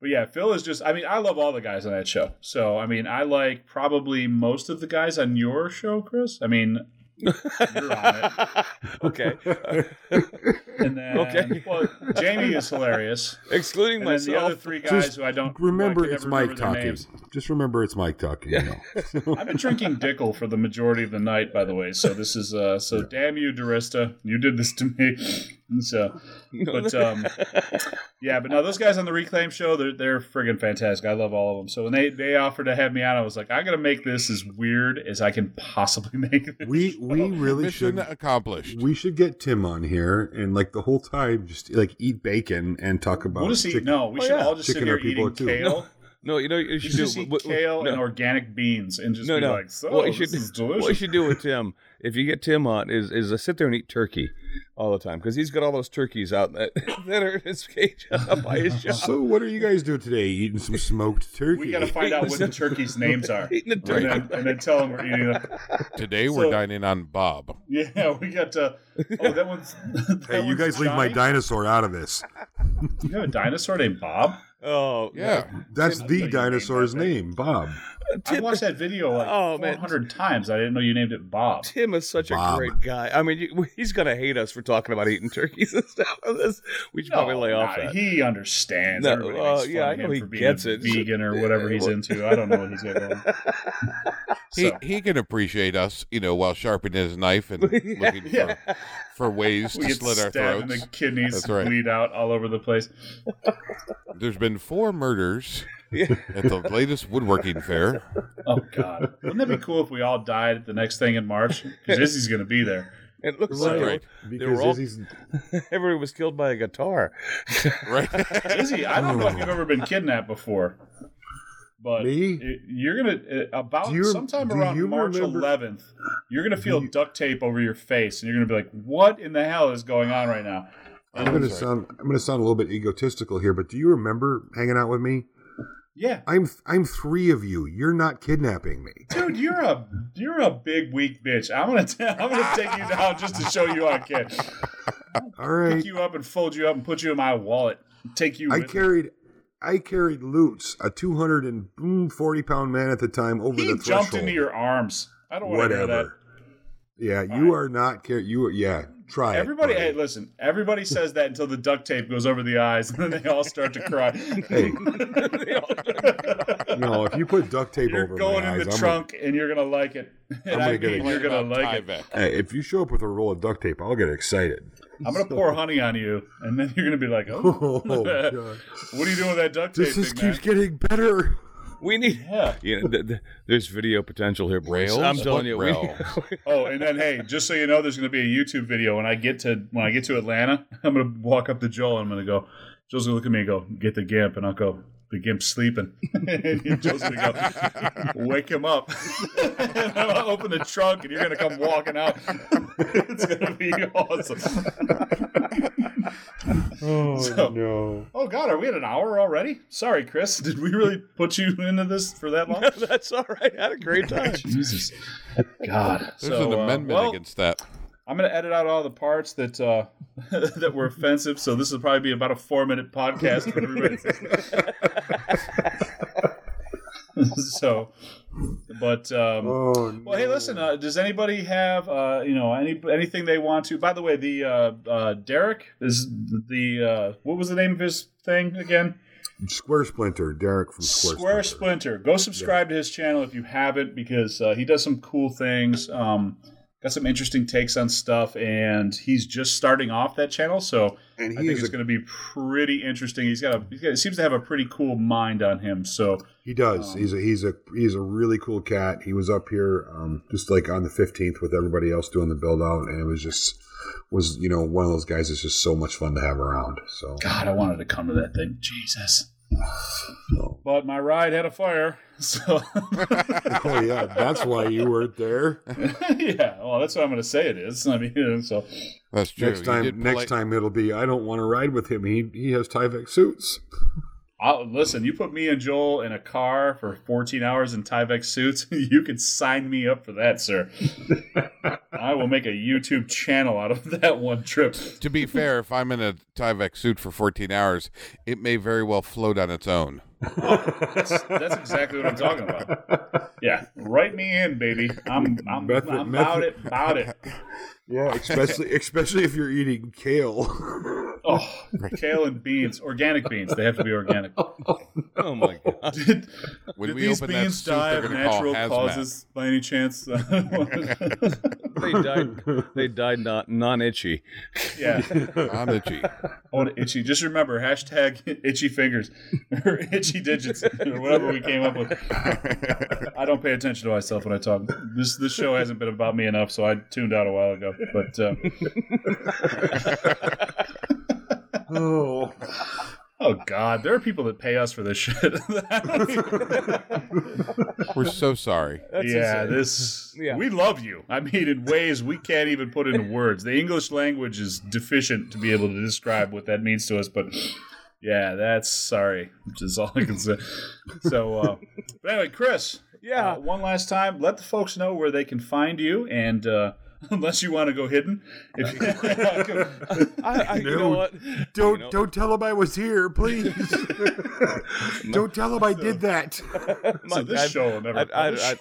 but yeah, Phil is just. I mean, I love all the guys on that show. So, I mean, I like probably most of the guys on your show, Chris. I mean, you're on it.
okay.
And then,
Okay.
well, Jamie is hilarious.
Excluding
And then the other three guys
Just
who I don't
Remember,
I
it's
never
Mike
remember
talking.
names.
Just remember, it's Mike talking. You know.
I've been drinking Dickel for the majority of the night, by the way. So this is uh so damn you, DiResta. You did this to me. And so but um yeah, but no, those guys on the Reclaim show, they're they're friggin' fantastic. I love all of them. So when they they offered to have me on, I was like, I gotta make this as weird as I can possibly make it.
we we really
Mission
should.
accomplished.
We should get Tim on here and like the whole time just like eat bacon and talk about.
We'll just eat.
chicken-
No, we
Oh,
should
yeah.
all just sit
Chicken
here
people
eating
too.
kale.
No, you know you
You
should
should
do
just eat
what- what-
kale
no.
and organic beans and just
No,
be
no.
like, so
what you
this
should
is delicious.
what you should do with Tim, if you get Tim on, is is uh, sit there and eat turkey all the time because he's got all those turkeys out that, that are in his cage up by his shop.
So what are you guys doing today? Eating some smoked turkey?
we got to find out what the turkeys' names are,
Eating the
and
turkey.
then, and then tell them we're eating them.
Today we're
So-
dining on Bob.
Yeah, we got to. Oh, that one's. That
Hey, you
one's
guys leave my dinosaur out of this.
You have a dinosaur named Bob.
Oh
Yeah.
That's the dinosaur's
named
name, Bob.
I
Tim,
watched that video like
Oh, man.
400 times. I didn't know you named it Bob.
Tim is such a great guy. I mean, you, he's gonna hate us for talking about eating turkeys and stuff. We should probably lay off
nah,
that.
He understands.
No,
Everybody
uh,
fun
yeah, I
of
know
him
he
for being
gets
a
it.
vegan or whatever he's into. I don't know what he's got going. on.
He
So,
he can appreciate us, you know, while sharpening his knife and looking
Yeah.
for, for ways
we
to slit our
stabbed in
throats.
the kidneys,
That's right.
bleed out all over the place.
There's been four murders
Yeah.
at the latest woodworking fair.
Oh God, wouldn't that be cool if we all died at the next thing in March? Because Izzy's going to be there.
It looks
Right.
like
Right.
Because
all-
Izzy's
everybody was killed by a guitar.
Right?
Izzy, I don't know if you've ever been kidnapped before, but
Me?
it- you're gonna uh, about
you-
sometime around
you
March
remember-
11th. You're gonna feel
you-
duct tape over your face, and you're gonna be like, "What in the hell is going on right now?"
I'm gonna sound I'm gonna sound a little bit egotistical here, but do you remember hanging out with me?
Yeah,
I'm I'm three of you. You're not kidnapping me.
dude, you're a you're a big weak bitch. I'm gonna t- I'm gonna take you down just to show you I can
All right.
pick you up and fold you up and put you in my wallet. Take you.
I
with me.
carried I carried Lutz, a 240 mm, pound man at the time, over
He
the threshold.
He jumped into your arms. I don't want to hear that.
Whatever. Yeah, you are not care. You are, yeah. Try
Everybody,
it.
hey, listen. Everybody says that until the duct tape goes over the eyes, and then they all start to cry.
Hey, no, if you put duct tape over the eyes,
you're
over
going
my
in
eyes,
the
I'm
trunk, and you're gonna like it. And
gonna get
mean,
it.
you're gonna like it.
Gonna, hey, if you show up with a roll of duct tape, I'll get excited.
I'm gonna pour honey on you, and then you're gonna be like, "Oh,
Oh, God.
what are you doing with that duct tape,
This just
big man?"
keeps getting better.
We need.
Yeah.
You know, th- th- there's video potential here, boys.
Rails?
I'm telling
What
you. We,
rail?
Oh, and then hey, just so you know, there's gonna be a YouTube video when I get to when I get to Atlanta. I'm gonna walk up to Joel. and I'm gonna go. Joel's gonna look at me and go, "Get the gimp," and I'll go. The gimp's sleeping. and Joel's gonna go, wake him up. and I'll open the trunk, and you're gonna come walking out. it's gonna be awesome.
Oh
So-
no!
Oh God, are we at an hour already? Sorry, Chris. Did we really put you into this for that long?
That's all right. I had a great time.
Jesus, God.
There's
So,
an
uh,
amendment
well,
against that.
I'm gonna edit out all the parts that uh, that were offensive. So this will probably be about a four minute podcast for everybody. so, but um,
Oh
well, hey, listen. Uh, does anybody have uh, you know any anything they want to? By the way, the uh, uh, Derek is the uh, what was the name of his thing again?
Square Splinter, Derek from Square,
Square
Splinter.
Splinter. Go subscribe to his channel if you haven't, because uh, he does some cool things. Um, got some interesting takes on stuff, and he's just starting off that channel, so I think it's
a,
going to be pretty interesting. He's got a he's got, he seems to have a pretty cool mind on him. So
he does.
um,
he's a he's a he's a really cool cat. He was up here um, just like on the fifteenth with everybody else doing the build out, and it was just was you know one of those guys that's just so much fun to have around. So
God, I wanted to come to that thing. Jesus.
so-
But my ride had a fire, so
oh yeah, that's why you weren't there.
yeah. Well, that's what I'm going to say. It is. I mean, so
That's true.
Next time,
did
next
polite-
time it'll be. I don't want to ride with him. He he has Tyvek suits.
I'll, listen, you put me and Joel in a car for 14 hours in Tyvek suits, you can sign me up for that, sir. I will make a YouTube channel out of that one trip.
To be fair, if I'm in a Tyvek suit for 14 hours, it may very well float on its own.
That's, that's exactly what I'm talking about. Yeah, write me in, baby. I'm I'm,
Method-
I'm about it, about it.
Yeah, especially especially if you're eating kale.
Oh, kale and beans, organic beans. They have to be organic.
Oh my god.
Did,
When
did
we
these
open that
beans
soup,
die of natural causes by any chance?
They died. They died not non itchy.
yeah.
On the G.
Oh, itchy. Just remember hashtag itchy fingers or itchy digits or whatever we came up with. I don't pay attention to myself when I talk. This this show hasn't been about me enough, so I tuned out a while ago. But uh,
oh,
oh god, there are people that pay us for this shit.
We're so sorry.
yeah,
insane.
this
Yeah.
we love you. I mean, in ways we can't even put into words. The English language is deficient to be able to describe what that means to us, but. Yeah, that's sorry, which is all I can say. So, uh, but anyway, Chris,
Yeah.
Uh, one last time, let the folks know where they can find you, and uh, unless you want to go hidden, if
I, I, you know what?
don't
You know-
don't tell him I was here, please. don't tell him I did that.
so this
I'd-
show will never
I'd, I'd. I'd,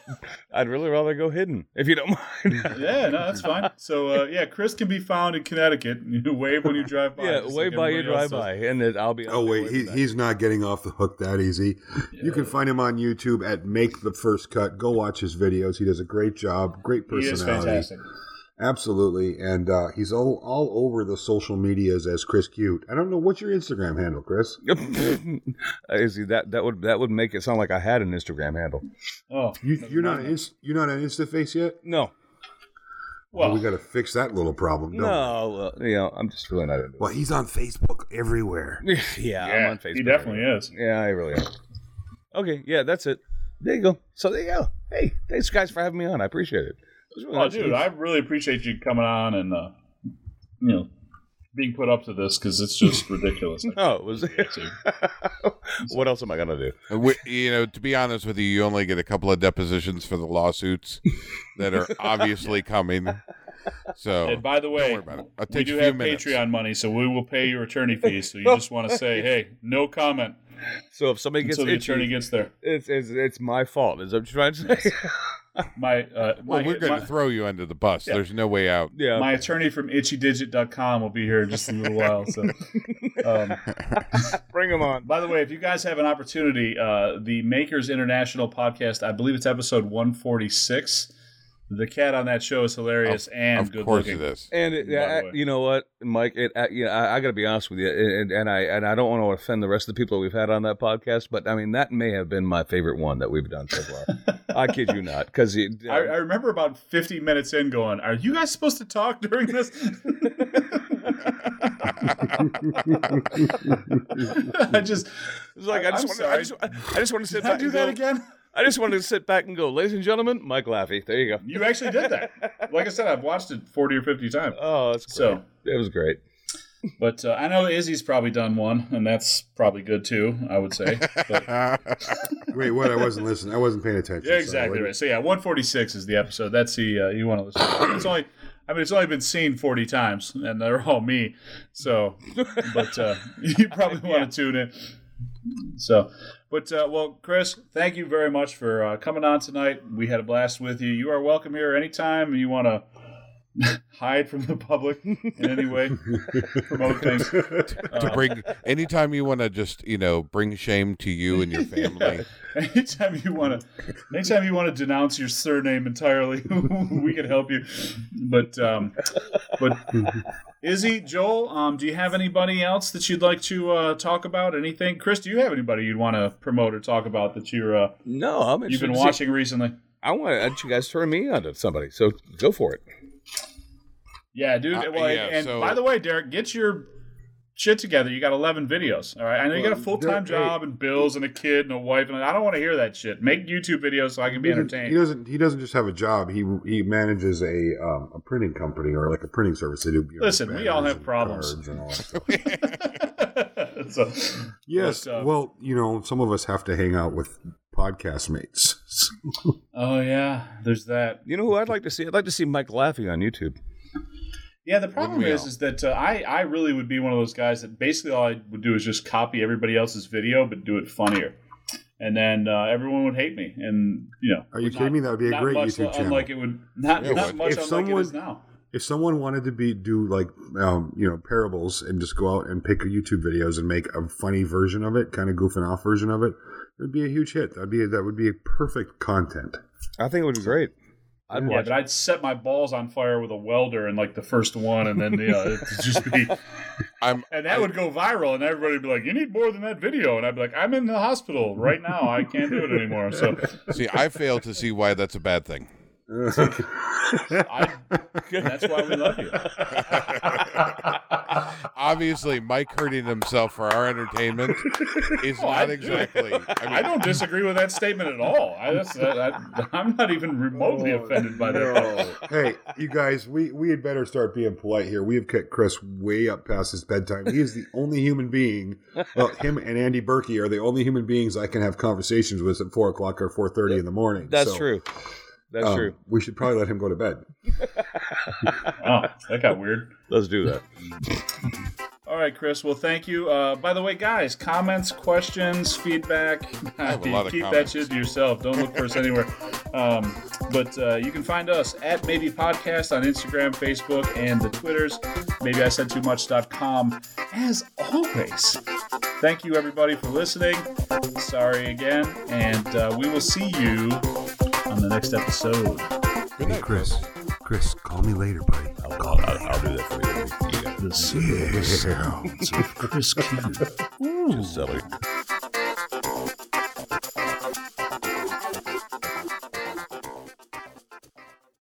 I'd really rather go hidden if you don't mind.
yeah, no, that's fine. So uh, yeah, Chris can be found in Connecticut. You wave when you drive by.
yeah,
just
way
like
by you drive
does.
by, and then I'll be.
Oh wait, he, he's not getting off the hook that easy. You can find him on YouTube at Make the First Cut. Go watch his videos. He does a great job. Great
He is
personality.
fantastic.
Absolutely, and uh, he's all all over the social medias as Chris Cute. I don't know what's your Instagram handle, Chris.
Is he that that would that would make it sound like I had an Instagram handle?
Oh,
You, you're not inst- you're not on InstaFace yet.
No,
Well,
well,
we got to fix that little problem. Don't we?
no, well, you know, I'm just really not into
Well, he's on Facebook everywhere.
yeah,
yeah,
I'm on Facebook.
he definitely is.
Yeah, I really am. Okay, yeah, that's it. There you go. So there you go. Hey, thanks guys for having me on. I appreciate it. It really
Oh, dude, I really appreciate you coming on and uh, you know being put up to this because it's just ridiculous.
Oh, it was. what else am I gonna do?
We, you know, to be honest with you, you only get a couple of depositions for the lawsuits that are obviously coming. So
And by the
don't
way,
worry about it. It
we do have
minutes.
Patreon money, so we will pay your attorney fees. So you just want to say, hey, no comment
So if somebody gets
until the
itchy,
attorney gets there.
it's, it's it's my fault. Is that what you're trying to say?
My, uh,
Well,
my,
we're going to throw you under the bus.
Yeah.
There's no way out.
yeah.
my attorney from itchydigit.com will be here in just a little while. So, um,
Bring them on.
by the way, if you guys have an opportunity, uh, the Makers International podcast, I believe it's episode 146. The cat on that show is hilarious and
of
good
course
looking.
it is.
And it,
By the
uh, you know what, Mike? It, uh, you know, I, I got to be honest with you, and, and I and I don't want to offend the rest of the people we've had on that podcast, but I mean that may have been my favorite one that we've done so far. I kid you not, because
I, I remember about 50 minutes in going, Are you guys supposed to talk during this? I just,
it's like I
I'm
just, want to, I
sorry.
just, I just want to sit back
do
and
that
go,
again?
I just wanted to sit back and go, ladies and gentlemen, Mike Laffey. There you go.
You actually did that. Like I said, I've watched it 40 or 50 times.
Oh, that's great.
So,
it was great.
but uh, I know Izzy's probably done one, and that's probably good too, I would say. But,
Wait, what? I wasn't listening. I wasn't paying attention.
yeah, exactly
Sorry.
right. So, yeah, 146 is the episode. That's the, uh, you want to listen to. It's only, I mean, it's only been seen 40 times, and they're all me. So, but uh, you probably want to tune in. So, but uh, well, Chris, thank you very much for uh, coming on tonight. We had a blast with you. You are welcome here anytime you want to hide from the public in any way, promote things.
to bring anytime you want to just you know bring shame to you and your family.
Anytime you want to, anytime you want to denounce your surname entirely, we can help you. But, um, but Izzy, Joel, um, do you have anybody else that you'd like to uh, talk about? Anything, Chris? Do you have anybody you'd want to promote or talk about that you're uh,
No, I'm
you've been
to see-
watching recently?
I want to let you guys turn me on to somebody, so go for it.
Yeah, dude.
Uh,
well,
yeah,
and
so-
by the way, Derek, get your shit together. You got 11 videos. All right. I know you got a full time job and bills and a kid and a wife, and I don't want to hear that shit. Make YouTube videos so I can be
He
entertained.
He doesn't. He doesn't just have a job. He he manages a um, a printing company or like a printing service. They do. you know,
Listen, we all have
and
problems.
and all
so,
Yes.
But, uh,
well, you know, some of us have to hang out with podcast mates.
oh yeah, there's that.
You know who I'd like to see? I'd like to see Mike laughing on YouTube.
Yeah, the problem is,
all?
is that uh, I I really would be one of those guys that basically all I would do is just copy everybody else's video but do it funnier, and then uh, everyone would hate me. And you know,
Are you
not-
kidding me? That would be a great
much
YouTube channel.
Unlike it would not
Yeah,
not
would.
much
If
unlike it is
someone-
now.
if someone wanted to be do like um, you know parables and just go out and pick YouTube videos and make a funny version of it, kind of goofing off version of it, it would be a huge hit. That'd be that would be perfect content.
I think it would be great. I'd
Yeah,
watch.
but I'd set my balls on fire with a welder in like the first one, and then you know, it'd just be,
I'm
and that would go viral, and everybody would be like, "You need more than that video," and I'd be like, "I'm in the hospital right now. I can't do it anymore." So,
see. I fail to see why that's a bad thing.
I, that's why we love you.
Obviously, Mike hurting himself for our entertainment is
Oh, I-
not exactly. I mean,
I don't disagree with that statement at all. I, that's, I, I'm not even remotely oh, offended by that.
hey, you guys, we we had better start being polite here. We have kept Chris way up past his bedtime. He is the only human being. Well, him and Andy Birkey are the only human beings I can have conversations with at four o'clock or four thirty in the morning.
That's
So,
true. That's
um,
true.
We should probably let him go to bed.
Oh, that got weird.
Let's do that.
All right, Chris. Well, thank you. Uh, by the way, guys, comments, questions, feedback.
have a lot of
keep that shit to yourself. Don't look for us anywhere. Um, but uh, you can find us at Maybe Podcast on Instagram, Facebook, and the Twitters. Maybe I said too much.com. As always, thank you everybody for listening. Sorry again, and uh, we will see you on the next episode.
Hey,
Chris. Chris, call me later, buddy.
I'll, call I'll, I'll, do that for you. Yeah.
the sounds of Chris Q.
Ooh. Just